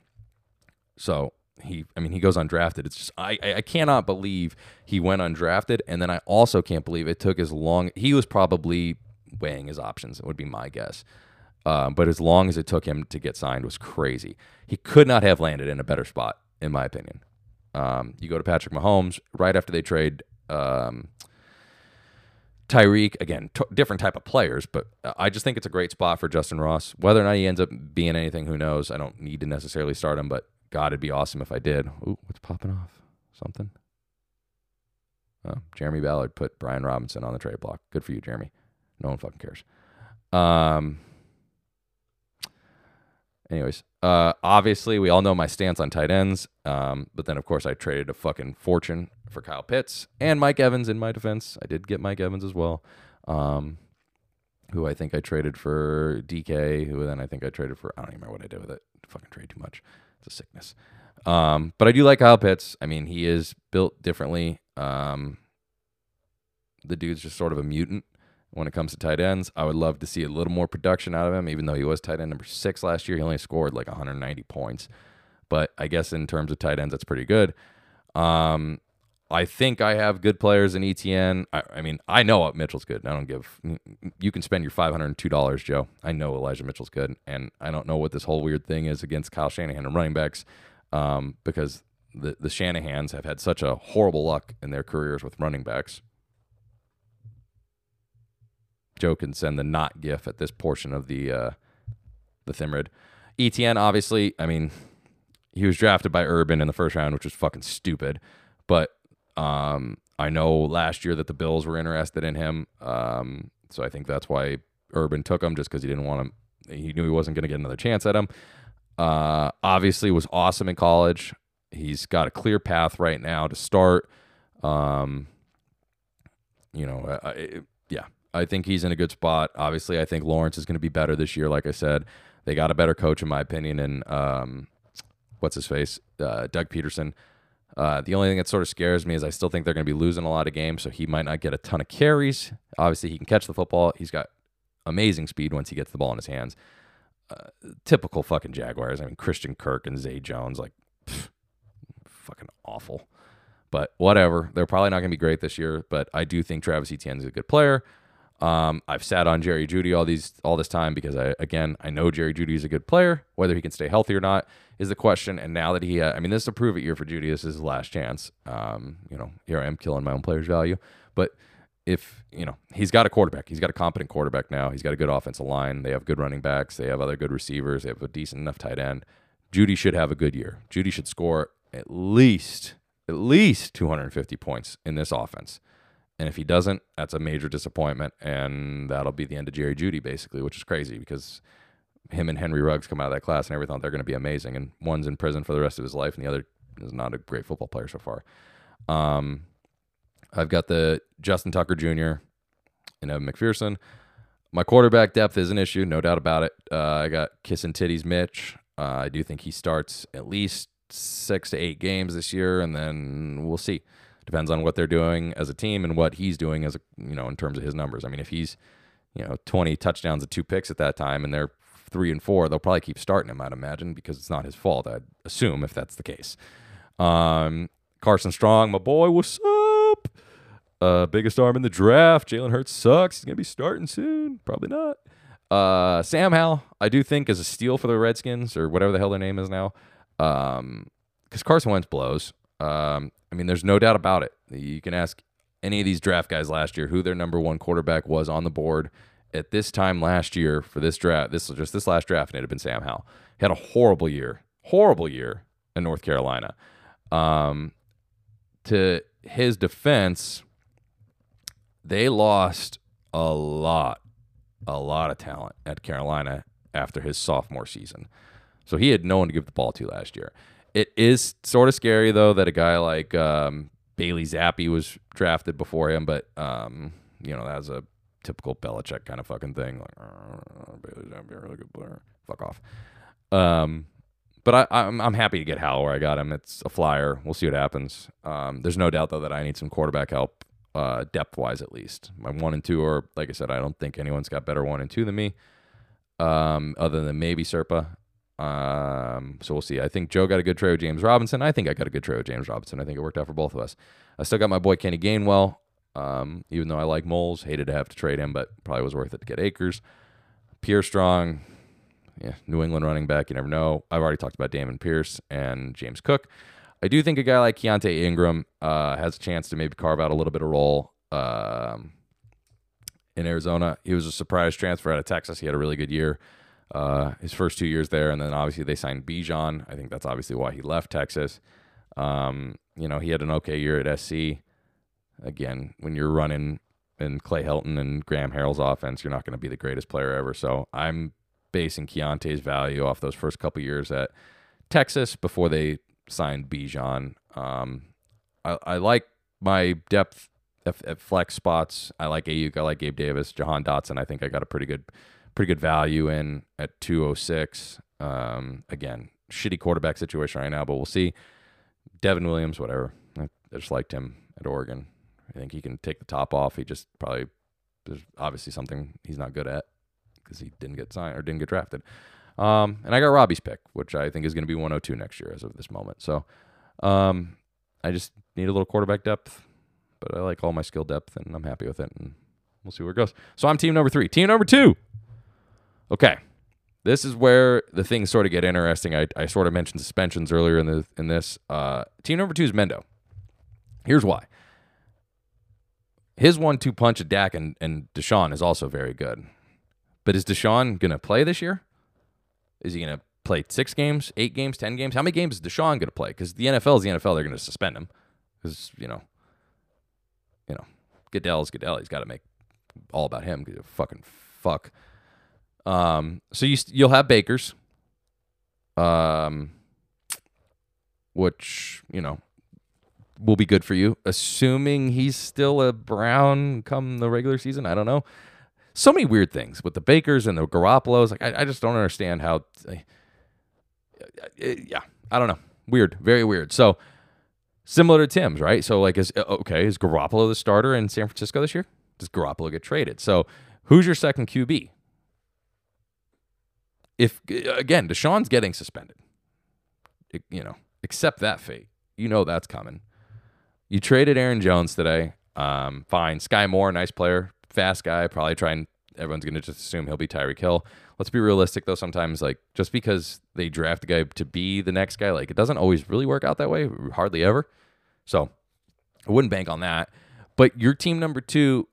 so he, I mean, he goes undrafted. It's just I, I cannot believe he went undrafted, and then I also can't believe it took as long. He was probably weighing his options. It would be my guess. Um, but as long as it took him to get signed was crazy. He could not have landed in a better spot, in my opinion. Um, you go to Patrick Mahomes right after they trade um, Tyreek, again, t- different type of players, but I just think it's a great spot for Justyn Ross. Whether or not he ends up being anything, who knows? I don't need to necessarily start him, but God, it'd be awesome if I did. Ooh, what's popping off? Something? Oh, Jeremy Ballard put Brian Robinson on the trade block. Good for you, Jeremy. No one fucking cares. Um. Anyways, uh, obviously we all know my stance on tight ends. Um, but then of course I traded a fucking fortune for Kyle Pitts and Mike Evans in my defense. I did get Mike Evans as well. Um, who I think I traded for DK, who then I think I traded for I don't even remember what I did with it. Fucking trade too much. It's a sickness. Um, but I do like Kyle Pitts. I mean, he is built differently. Um, the dude's just sort of a mutant when it comes to tight ends. I would love to see a little more production out of him, even though he was tight end number six last year. He only scored like 190 points. But I guess in terms of tight ends, that's pretty good. Um, I think I have good players in ETN. I, I, mean, I know Mitchell's good. I don't give. You can spend your five hundred and two dollars, Joe. I know Elijah Mitchell's good, and I don't know what this whole weird thing is against Kyle Shanahan and running backs, um, because the the Shanahans have had such a horrible luck in their careers with running backs. Joe can send the not gif at this portion of the uh, the Thimrid. Etienne, obviously, I mean, he was drafted by Urban in the first round, which was fucking stupid. But um, I know last year that the Bills were interested in him, um, so I think that's why Urban took him, just because he didn't want him. He knew he wasn't going to get another chance at him. Uh, obviously, was awesome in college. He's got a clear path right now to start. Um, you know, I, I, yeah, I think he's in a good spot. Obviously, I think Lawrence is going to be better this year. Like I said, they got a better coach, in my opinion, and um, what's his face, uh, Doug Pederson. Uh, the only thing that sort of scares me is I still think they're going to be losing a lot of games, so he might not get a ton of carries. Obviously, he can catch the football. He's got amazing speed once he gets the ball in his hands. Uh, typical fucking Jaguars. I mean, Christian Kirk and Zay Jones, like, pff, fucking awful. But whatever. They're probably not going to be great this year, but I do think Travis Etienne is a good player. Um, I've sat on Jerry Jeudy all these all this time because I again I know Jerry Jeudy is a good player. Whether he can stay healthy or not is the question. And now that he, uh, I mean, this is a prove it year for Jeudy. This is his last chance. Um, you know, here I am killing my own player's value, but if you know he's got a quarterback, he's got a competent quarterback now. He's got a good offensive line. They have good running backs. They have other good receivers. They have a decent enough tight end. Jeudy should have a good year. Jeudy should score at least at least 250 points in this offense. And if he doesn't, that's a major disappointment, and that'll be the end of Jerry Jeudy, basically, which is crazy because him and Henry Ruggs come out of that class and everyone thought they're going to be amazing, and one's in prison for the rest of his life, and the other is not a great football player so far. Um, I've got the Justin Tucker Jr. and Evan McPherson. My quarterback depth is an issue, no doubt about it. Uh, I got kissing titties Mitch. Uh, I do think he starts at least six to eight games this year, and then we'll see. Depends on what they're doing as a team and what he's doing as a you know in terms of his numbers. I mean, if he's you know 20 touchdowns and two picks at that time, and they're three and four, they'll probably keep starting him. I'd imagine because it's not his fault. I'd assume if that's the case. Um, Carson Strong, my boy, what's up? Uh, biggest arm in the draft. Jalen Hurts sucks. He's gonna be starting soon. Probably not. Uh, Sam Howell, I do think is a steal for the Redskins or whatever the hell their name is now. Um, because Carson Wentz blows. Um, I mean, there's no doubt about it. You can ask any of these draft guys last year who their number one quarterback was on the board at this time last year for this draft. This was just this last draft, and it had been Sam Howell. He had a horrible year, horrible year in North Carolina. Um, to his defense, they lost a lot, a lot of talent at Carolina after his sophomore season. So he had no one to give the ball to last year. It is sort of scary though that a guy like um, Bailey Zappe was drafted before him, but um, you know that's a typical Belichick kind of fucking thing. Like oh, Bailey Zappe, a really good player. Fuck off. Um, but I, I'm I'm happy to get Howell where I got him. It's a flyer. We'll see what happens. Um, there's no doubt though that I need some quarterback help, uh, depth wise at least. My one and two are like I said. I don't think anyone's got better one and two than me. Um, other than maybe Serpa. Um, so we'll see. I think Joe got a good trade with James Robinson. I think I got a good trade with James Robinson. I think it worked out for both of us. I still got my boy Kenny Gainwell. Um, even though I like Moles, hated to have to trade him, but probably was worth it to get Akers. Pierre Strong, yeah, New England running back. You never know. I've already talked about Dameon Pierce and James Cook. I do think a guy like Keaontay Ingram uh, has a chance to maybe carve out a little bit of role um, in Arizona. He was a surprise transfer out of Texas. He had a really good year uh, his first two years there, and then obviously they signed Bijan. I think that's obviously why he left Texas. Um, you know, he had an okay year at SC. Again, when you're running in Clay Helton and Graham Harrell's offense, you're not going to be the greatest player ever. So I'm basing Keaontay's value off those first couple years at Texas before they signed Bijan. Um, I, I like my depth at, at flex spots. I like Aiyuk. I like Gabe Davis, Jahan Dotson. I think I got a pretty good pretty good value in at 206. Um, again, shitty quarterback situation right now, but we'll see. Devin Williams, whatever. I just liked him at Oregon. I think he can take the top off. He just probably there's obviously something he's not good at because he didn't get signed or didn't get drafted. Um, and I got Robbie's pick, which I think is going to be 102 next year as of this moment. So um, I just need a little quarterback depth, but I like all my skill depth, and I'm happy with it. And we'll see where it goes. So I'm team number three. Team number two. Okay. This is where the things sort of get interesting. I, I sort of mentioned suspensions earlier in the in this. Uh, team number two is Mendo. Here's why. His one-two punch of Dak and, and Deshaun is also very good. But is Deshaun going to play this year? Is he going to play six games, eight games, ten games? How many games is Deshaun going to play? Because the NFL is the NFL. They're going to suspend him. Because you know, you know, Goodell's Goodell. He's got to make all about him. Fucking fuck. Um, so you you'll have Bakers. um, which you know will be good for you, assuming he's still a Brown come the regular season. I don't know. So many weird things with the Bakers and the Garoppolos. Like I, I just don't understand how. Uh, yeah, I don't know. Weird, very weird. So similar to Tim's, right? So like, is okay? Is Garoppolo the starter in San Francisco this year? Does Garoppolo get traded? So who's your second QB? If again, Deshaun's getting suspended, you know, accept that fate. You know that's coming. You traded Aaron Jones today. Um, fine. Sky Moore, nice player, fast guy. Probably trying. Everyone's gonna just assume he'll be Tyreek Hill. Let's be realistic though. Sometimes, like just because they draft a guy to be the next guy, like it doesn't always really work out that way. Hardly ever. So I wouldn't bank on that. But your team number two,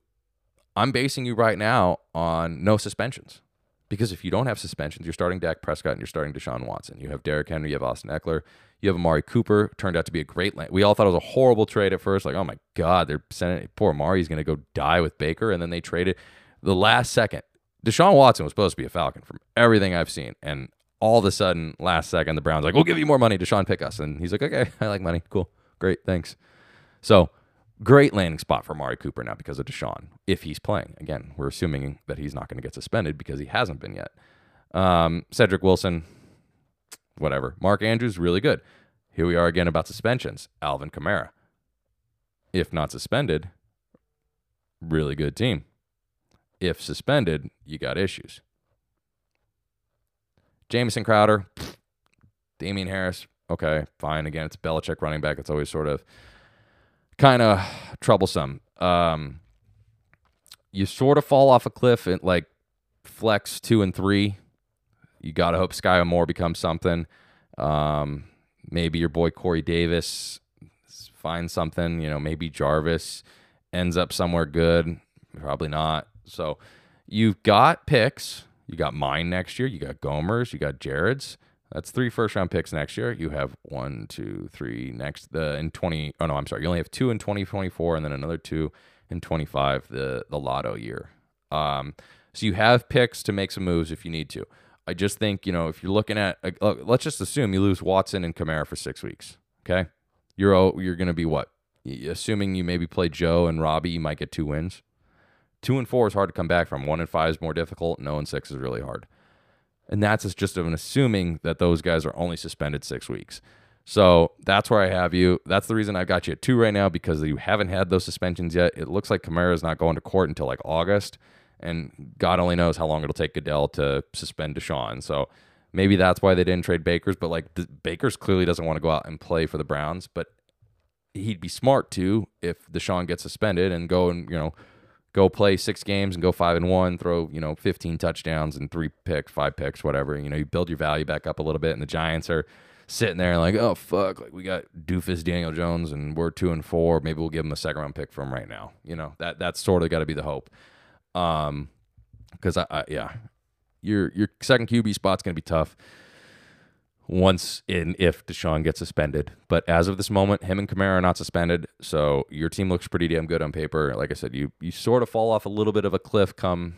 I'm basing you right now on no suspensions. Because if you don't have suspensions, you're starting Dak Prescott and you're starting Deshaun Watson. You have Derrick Henry, you have Austin Ekeler, you have Amari Cooper. Turned out to be a great land. We all thought it was a horrible trade at first. Like, oh my God, they're sending poor Amari's going to go die with Baker. And then they traded the last second. Deshaun Watson was supposed to be a Falcon from everything I've seen. And all of a sudden, last second, the Browns like, we'll give you more money. Deshaun, pick us. And he's like, okay, [laughs] I like money. Cool. Great. Thanks. So, great landing spot for Mari Cooper now because of Deshaun, if he's playing. Again, we're assuming that he's not going to get suspended because he hasn't been yet. Um, Cedric Wilson, whatever. Mark Andrews, really good. Here we are again about suspensions. Alvin Kamara. If not suspended, really good team. If suspended, you got issues. Jamison Crowder, Damien Harris, okay, fine. Again, it's Belichick running back. It's always sort of kind of troublesome. Um, you sort of fall off a cliff at like flex two and three. You got to hope Sky Moore becomes something. Um, maybe your boy Corey Davis finds something. You know, maybe Jarvis ends up somewhere good. Probably not. So you've got picks. You got mine next year. You got Gomer's. You got Jared's. That's three first round picks next year. You have one, two, three next the in twenty. Oh no, I'm sorry. You only have two in twenty twenty four, and then another two in twenty five. The the lotto year. Um, so you have picks to make some moves if you need to. I just think you know if you're looking at uh, let's just assume you lose Watson and Kamara for six weeks. Okay, you're you're going to be what? Assuming you maybe play Joe and Robbie, you might get two wins. Two and four is hard to come back from. One and five is more difficult. No and six is really hard. And that's just an assuming that those guys are only suspended six weeks. So that's where I have you. That's the reason I've got you at two right now because you haven't had those suspensions yet. It looks like Kamara is not going to court until like August, and God only knows how long it'll take Goodell to suspend Deshaun. So maybe that's why they didn't trade Baker's. But like Baker's clearly doesn't want to go out and play for the Browns, but he'd be smart to if Deshaun gets suspended and go and you know go play six games and go five and one, throw, you know, 15 touchdowns and three picks, five picks, whatever. You know, you build your value back up a little bit. And the Giants are sitting there like, oh, fuck, like we got doofus Daniel Jones and we're two and four. Maybe we'll give him a second round pick from right now. You know, that that's sort of got to be the hope. Um, because I, I, yeah, your your second QB spot's gonna be tough once in if Deshaun gets suspended. But as of this moment, him and Kamara are not suspended, so your team looks pretty damn good on paper. Like I said, you you sort of fall off a little bit of a cliff come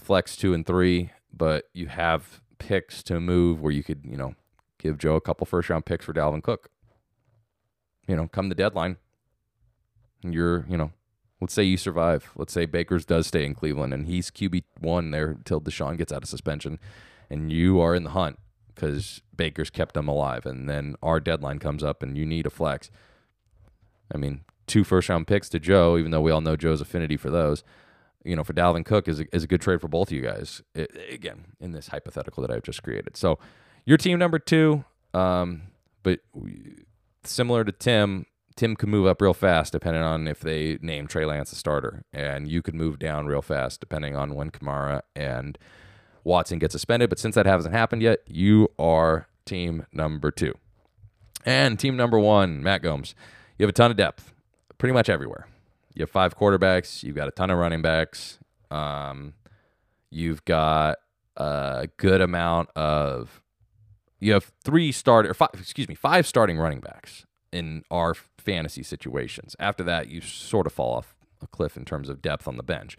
flex two and three, but you have picks to move where you could you know give Joe a couple first round picks for Dalvin Cook. You know, come the deadline, you're you know. Let's say you survive. Let's say Baker's does stay in Cleveland and he's QB one there till Deshaun gets out of suspension, and you are in the hunt because Baker's kept them alive. And then our deadline comes up and you need a flex. I mean, two first round picks to Joe, even though we all know Joe's affinity for those. You know, for Dalvin Cook is a, is a good trade for both of you guys. It, again, in this hypothetical that I've just created. So, your team number two, um, but similar to Tim, Tim can move up real fast depending on if they name Trey Lance a starter, and you could move down real fast depending on when Kamara and Watson gets suspended. But since that hasn't happened yet, you are team number two. And team number one, Matt Gomes. You have a ton of depth, pretty much everywhere. You have five quarterbacks. You've got a ton of running backs. Um, you've got a good amount of. You have three start or five, excuse me, five starting running backs in our fantasy situations. After that, you sort of fall off a cliff in terms of depth on the bench.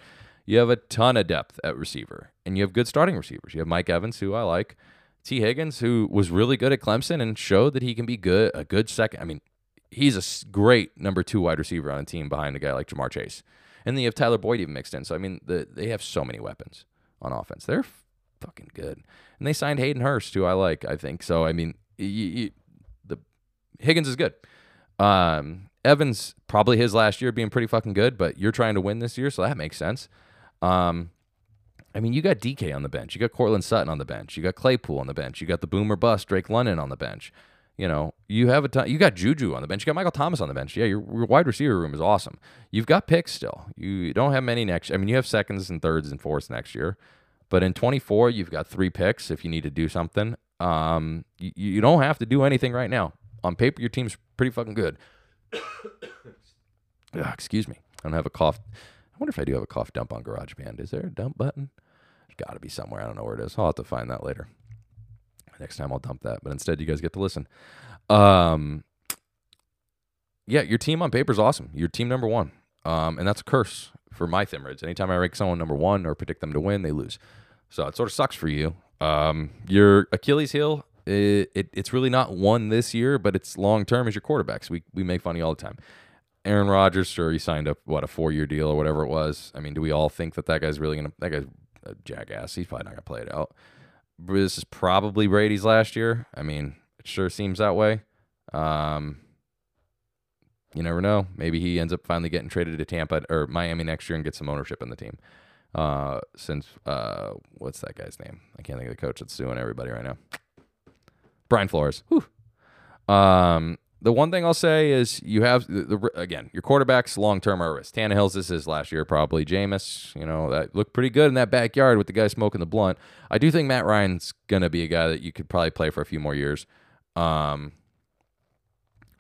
You have a ton of depth at receiver, and you have good starting receivers. You have Mike Evans, who I like. Tee Higgins, who was really good at Clemson and showed that he can be good, a good second. I mean, he's a great number two wide receiver on a team behind a guy like Ja'Marr Chase. And then you have Tyler Boyd even mixed in. So, I mean, the, they have so many weapons on offense. They're fucking good. And they signed Hayden Hurst, who I like, I think. So, I mean, the Higgins is good. Um, Evans, probably his last year being pretty fucking good, but you're trying to win this year, so that makes sense. Um, I mean, you got DK on the bench. You got Courtland Sutton on the bench. You got Claypool on the bench. You got the boomer bust Drake London on the bench. You know, you have a ton. You got Juju on the bench. You got Michael Thomas on the bench. Yeah, your, your wide receiver room is awesome. You've got picks still. You don't have many next. I mean, you have seconds and thirds and fourths next year, but in 24, you've got three picks if you need to do something. Um, you, you don't have to do anything right now. On paper, your team's pretty fucking good. [coughs] Ugh, excuse me. I don't have a cough. I wonder if I do have a cough dump on GarageBand. Is there a dump button? There's got to be somewhere. I don't know where it is. I'll have to find that later. Next time I'll dump that. But instead, you guys get to listen. Um, yeah, your team on paper is awesome. You're team number one. Um, and that's a curse for my Thimrids. Anytime I rank someone number one or predict them to win, they lose. So it sort of sucks for you. Um, your Achilles heel, it, it, it's really not one this year, but it's long term as your quarterbacks. We, we make fun of you all the time. Aaron Rodgers, sure, he signed up what a four year deal or whatever it was. I mean, do we all think that that guy's really gonna? That guy's a jackass. He's probably not gonna play it out. This is probably Brady's last year. I mean, it sure seems that way. Um, you never know. Maybe he ends up finally getting traded to Tampa or Miami next year and gets some ownership in the team. Uh, since uh, what's that guy's name? I can't think of the coach that's suing everybody right now. Brian Flores. Whew. Um, the one thing I'll say is you have the, the again your quarterbacks long term are risk. Tannehill's this is last year probably. Jameis, you know that looked pretty good in that backyard with the guy smoking the blunt. I do think Matt Ryan's gonna be a guy that you could probably play for a few more years. Um,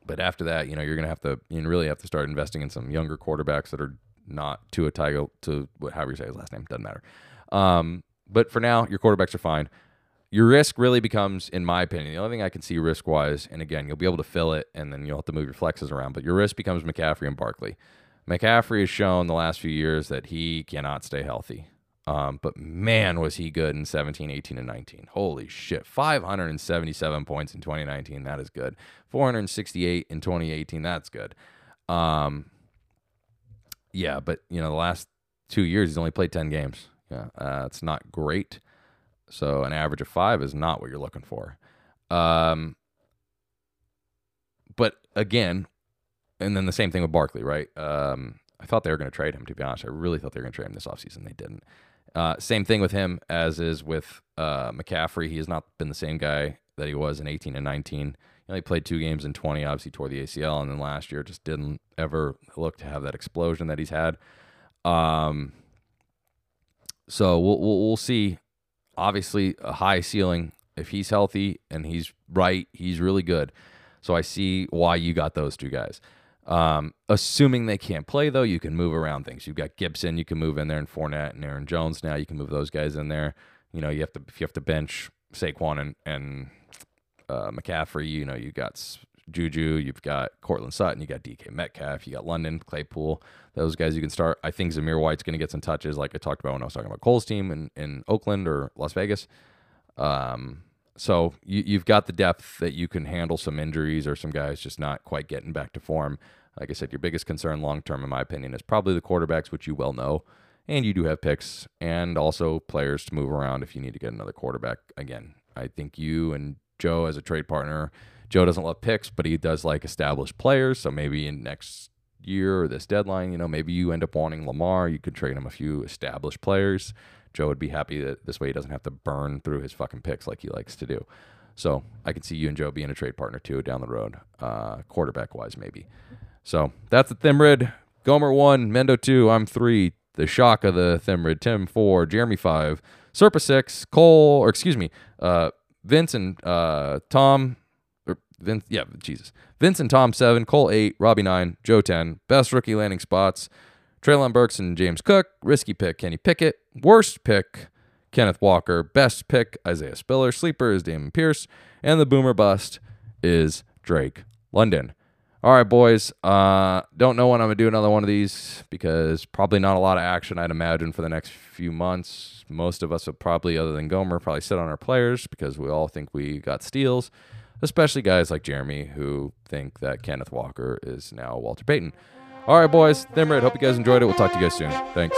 but after that, you know you're gonna have to you really have to start investing in some younger quarterbacks that are not Tua Tiger to whatever you say his last name doesn't matter. Um, but for now, your quarterbacks are fine your risk really becomes, in my opinion, the only thing I can see risk wise, and again, you'll be able to fill it and then you'll have to move your flexes around, but your risk becomes McCaffrey and Barkley. McCaffrey has shown the last few years that he cannot stay healthy. Um, but man, was he good in 17, 18, and 19. Holy shit. 577 points in 2019. That is good. 468 in 2018. That's good. Um, yeah, but, you know, the last two years, he's only played 10 games. Yeah, uh, it's not great. So an average of five is not what you're looking for. Um, but again, and then the same thing with Barkley, right? Um, I thought they were going to trade him, to be honest. I really thought they were going to trade him this offseason. They didn't. Uh, same thing with him as is with uh, McCaffrey. He has not been the same guy that he was in 18 and 19. He only played two games in 20, obviously tore the ACL, and then last year just didn't ever look to have that explosion that he's had. Um, so we'll, we'll, we'll see obviously a high ceiling. If he's healthy and he's right, he's really good. So I see why you got those two guys. Um, assuming they can't play though, you can move around things. You've got Gibson, you can move in there, and Fournette and Aaron Jones. Now you can move those guys in there. You know, you have to if you have to bench Saquon and and uh, McCaffrey. You know, you got Juju, you've got Courtland Sutton, you got DK Metcalf, you got London, Claypool. Those guys you can start. I think Zamir White's going to get some touches, like I talked about when I was talking about Cole's team in, in Oakland or Las Vegas. Um, so you, you've got the depth that you can handle some injuries or some guys just not quite getting back to form. Like I said, your biggest concern long term, in my opinion, is probably the quarterbacks, which you well know. And you do have picks and also players to move around if you need to get another quarterback. Again, I think you and Joe, as a trade partner, Joe doesn't love picks, but he does like established players. So maybe in next year or this deadline, you know, maybe you end up wanting Lamar. You could trade him a few established players. Joe would be happy that this way he doesn't have to burn through his fucking picks like he likes to do. So I can see you and Joe being a trade partner too down the road, uh, quarterback wise, maybe. So that's the Thimrid. Gomer one, Mendo two, I'm three. The shock of the Thimrid, Tim four, Jeremy five, Serpa six, Cole, or excuse me, uh, Vince and uh, Tom Vince, yeah, Jesus. Vince and Tom seven, Cole eight, Robbie nine, Joe ten. Best rookie landing spots: Treylon Burks and James Cook. Risky pick: Kenny Pickett. Worst pick: Kenneth Walker. Best pick: Isaiah Spiller. Sleeper is Dameon Pierce, and the boomer bust is Drake London. All right, boys. Uh, don't know when I'm gonna do another one of these because probably not a lot of action. I'd imagine for the next few months. Most of us will probably, other than Gomer, probably sit on our players because we all think we got steals. Especially guys like Jeremy who think that Kenneth Walker is now Walter Payton. All right, boys. Thimrit, hope you guys enjoyed it. We'll talk to you guys soon. Thanks.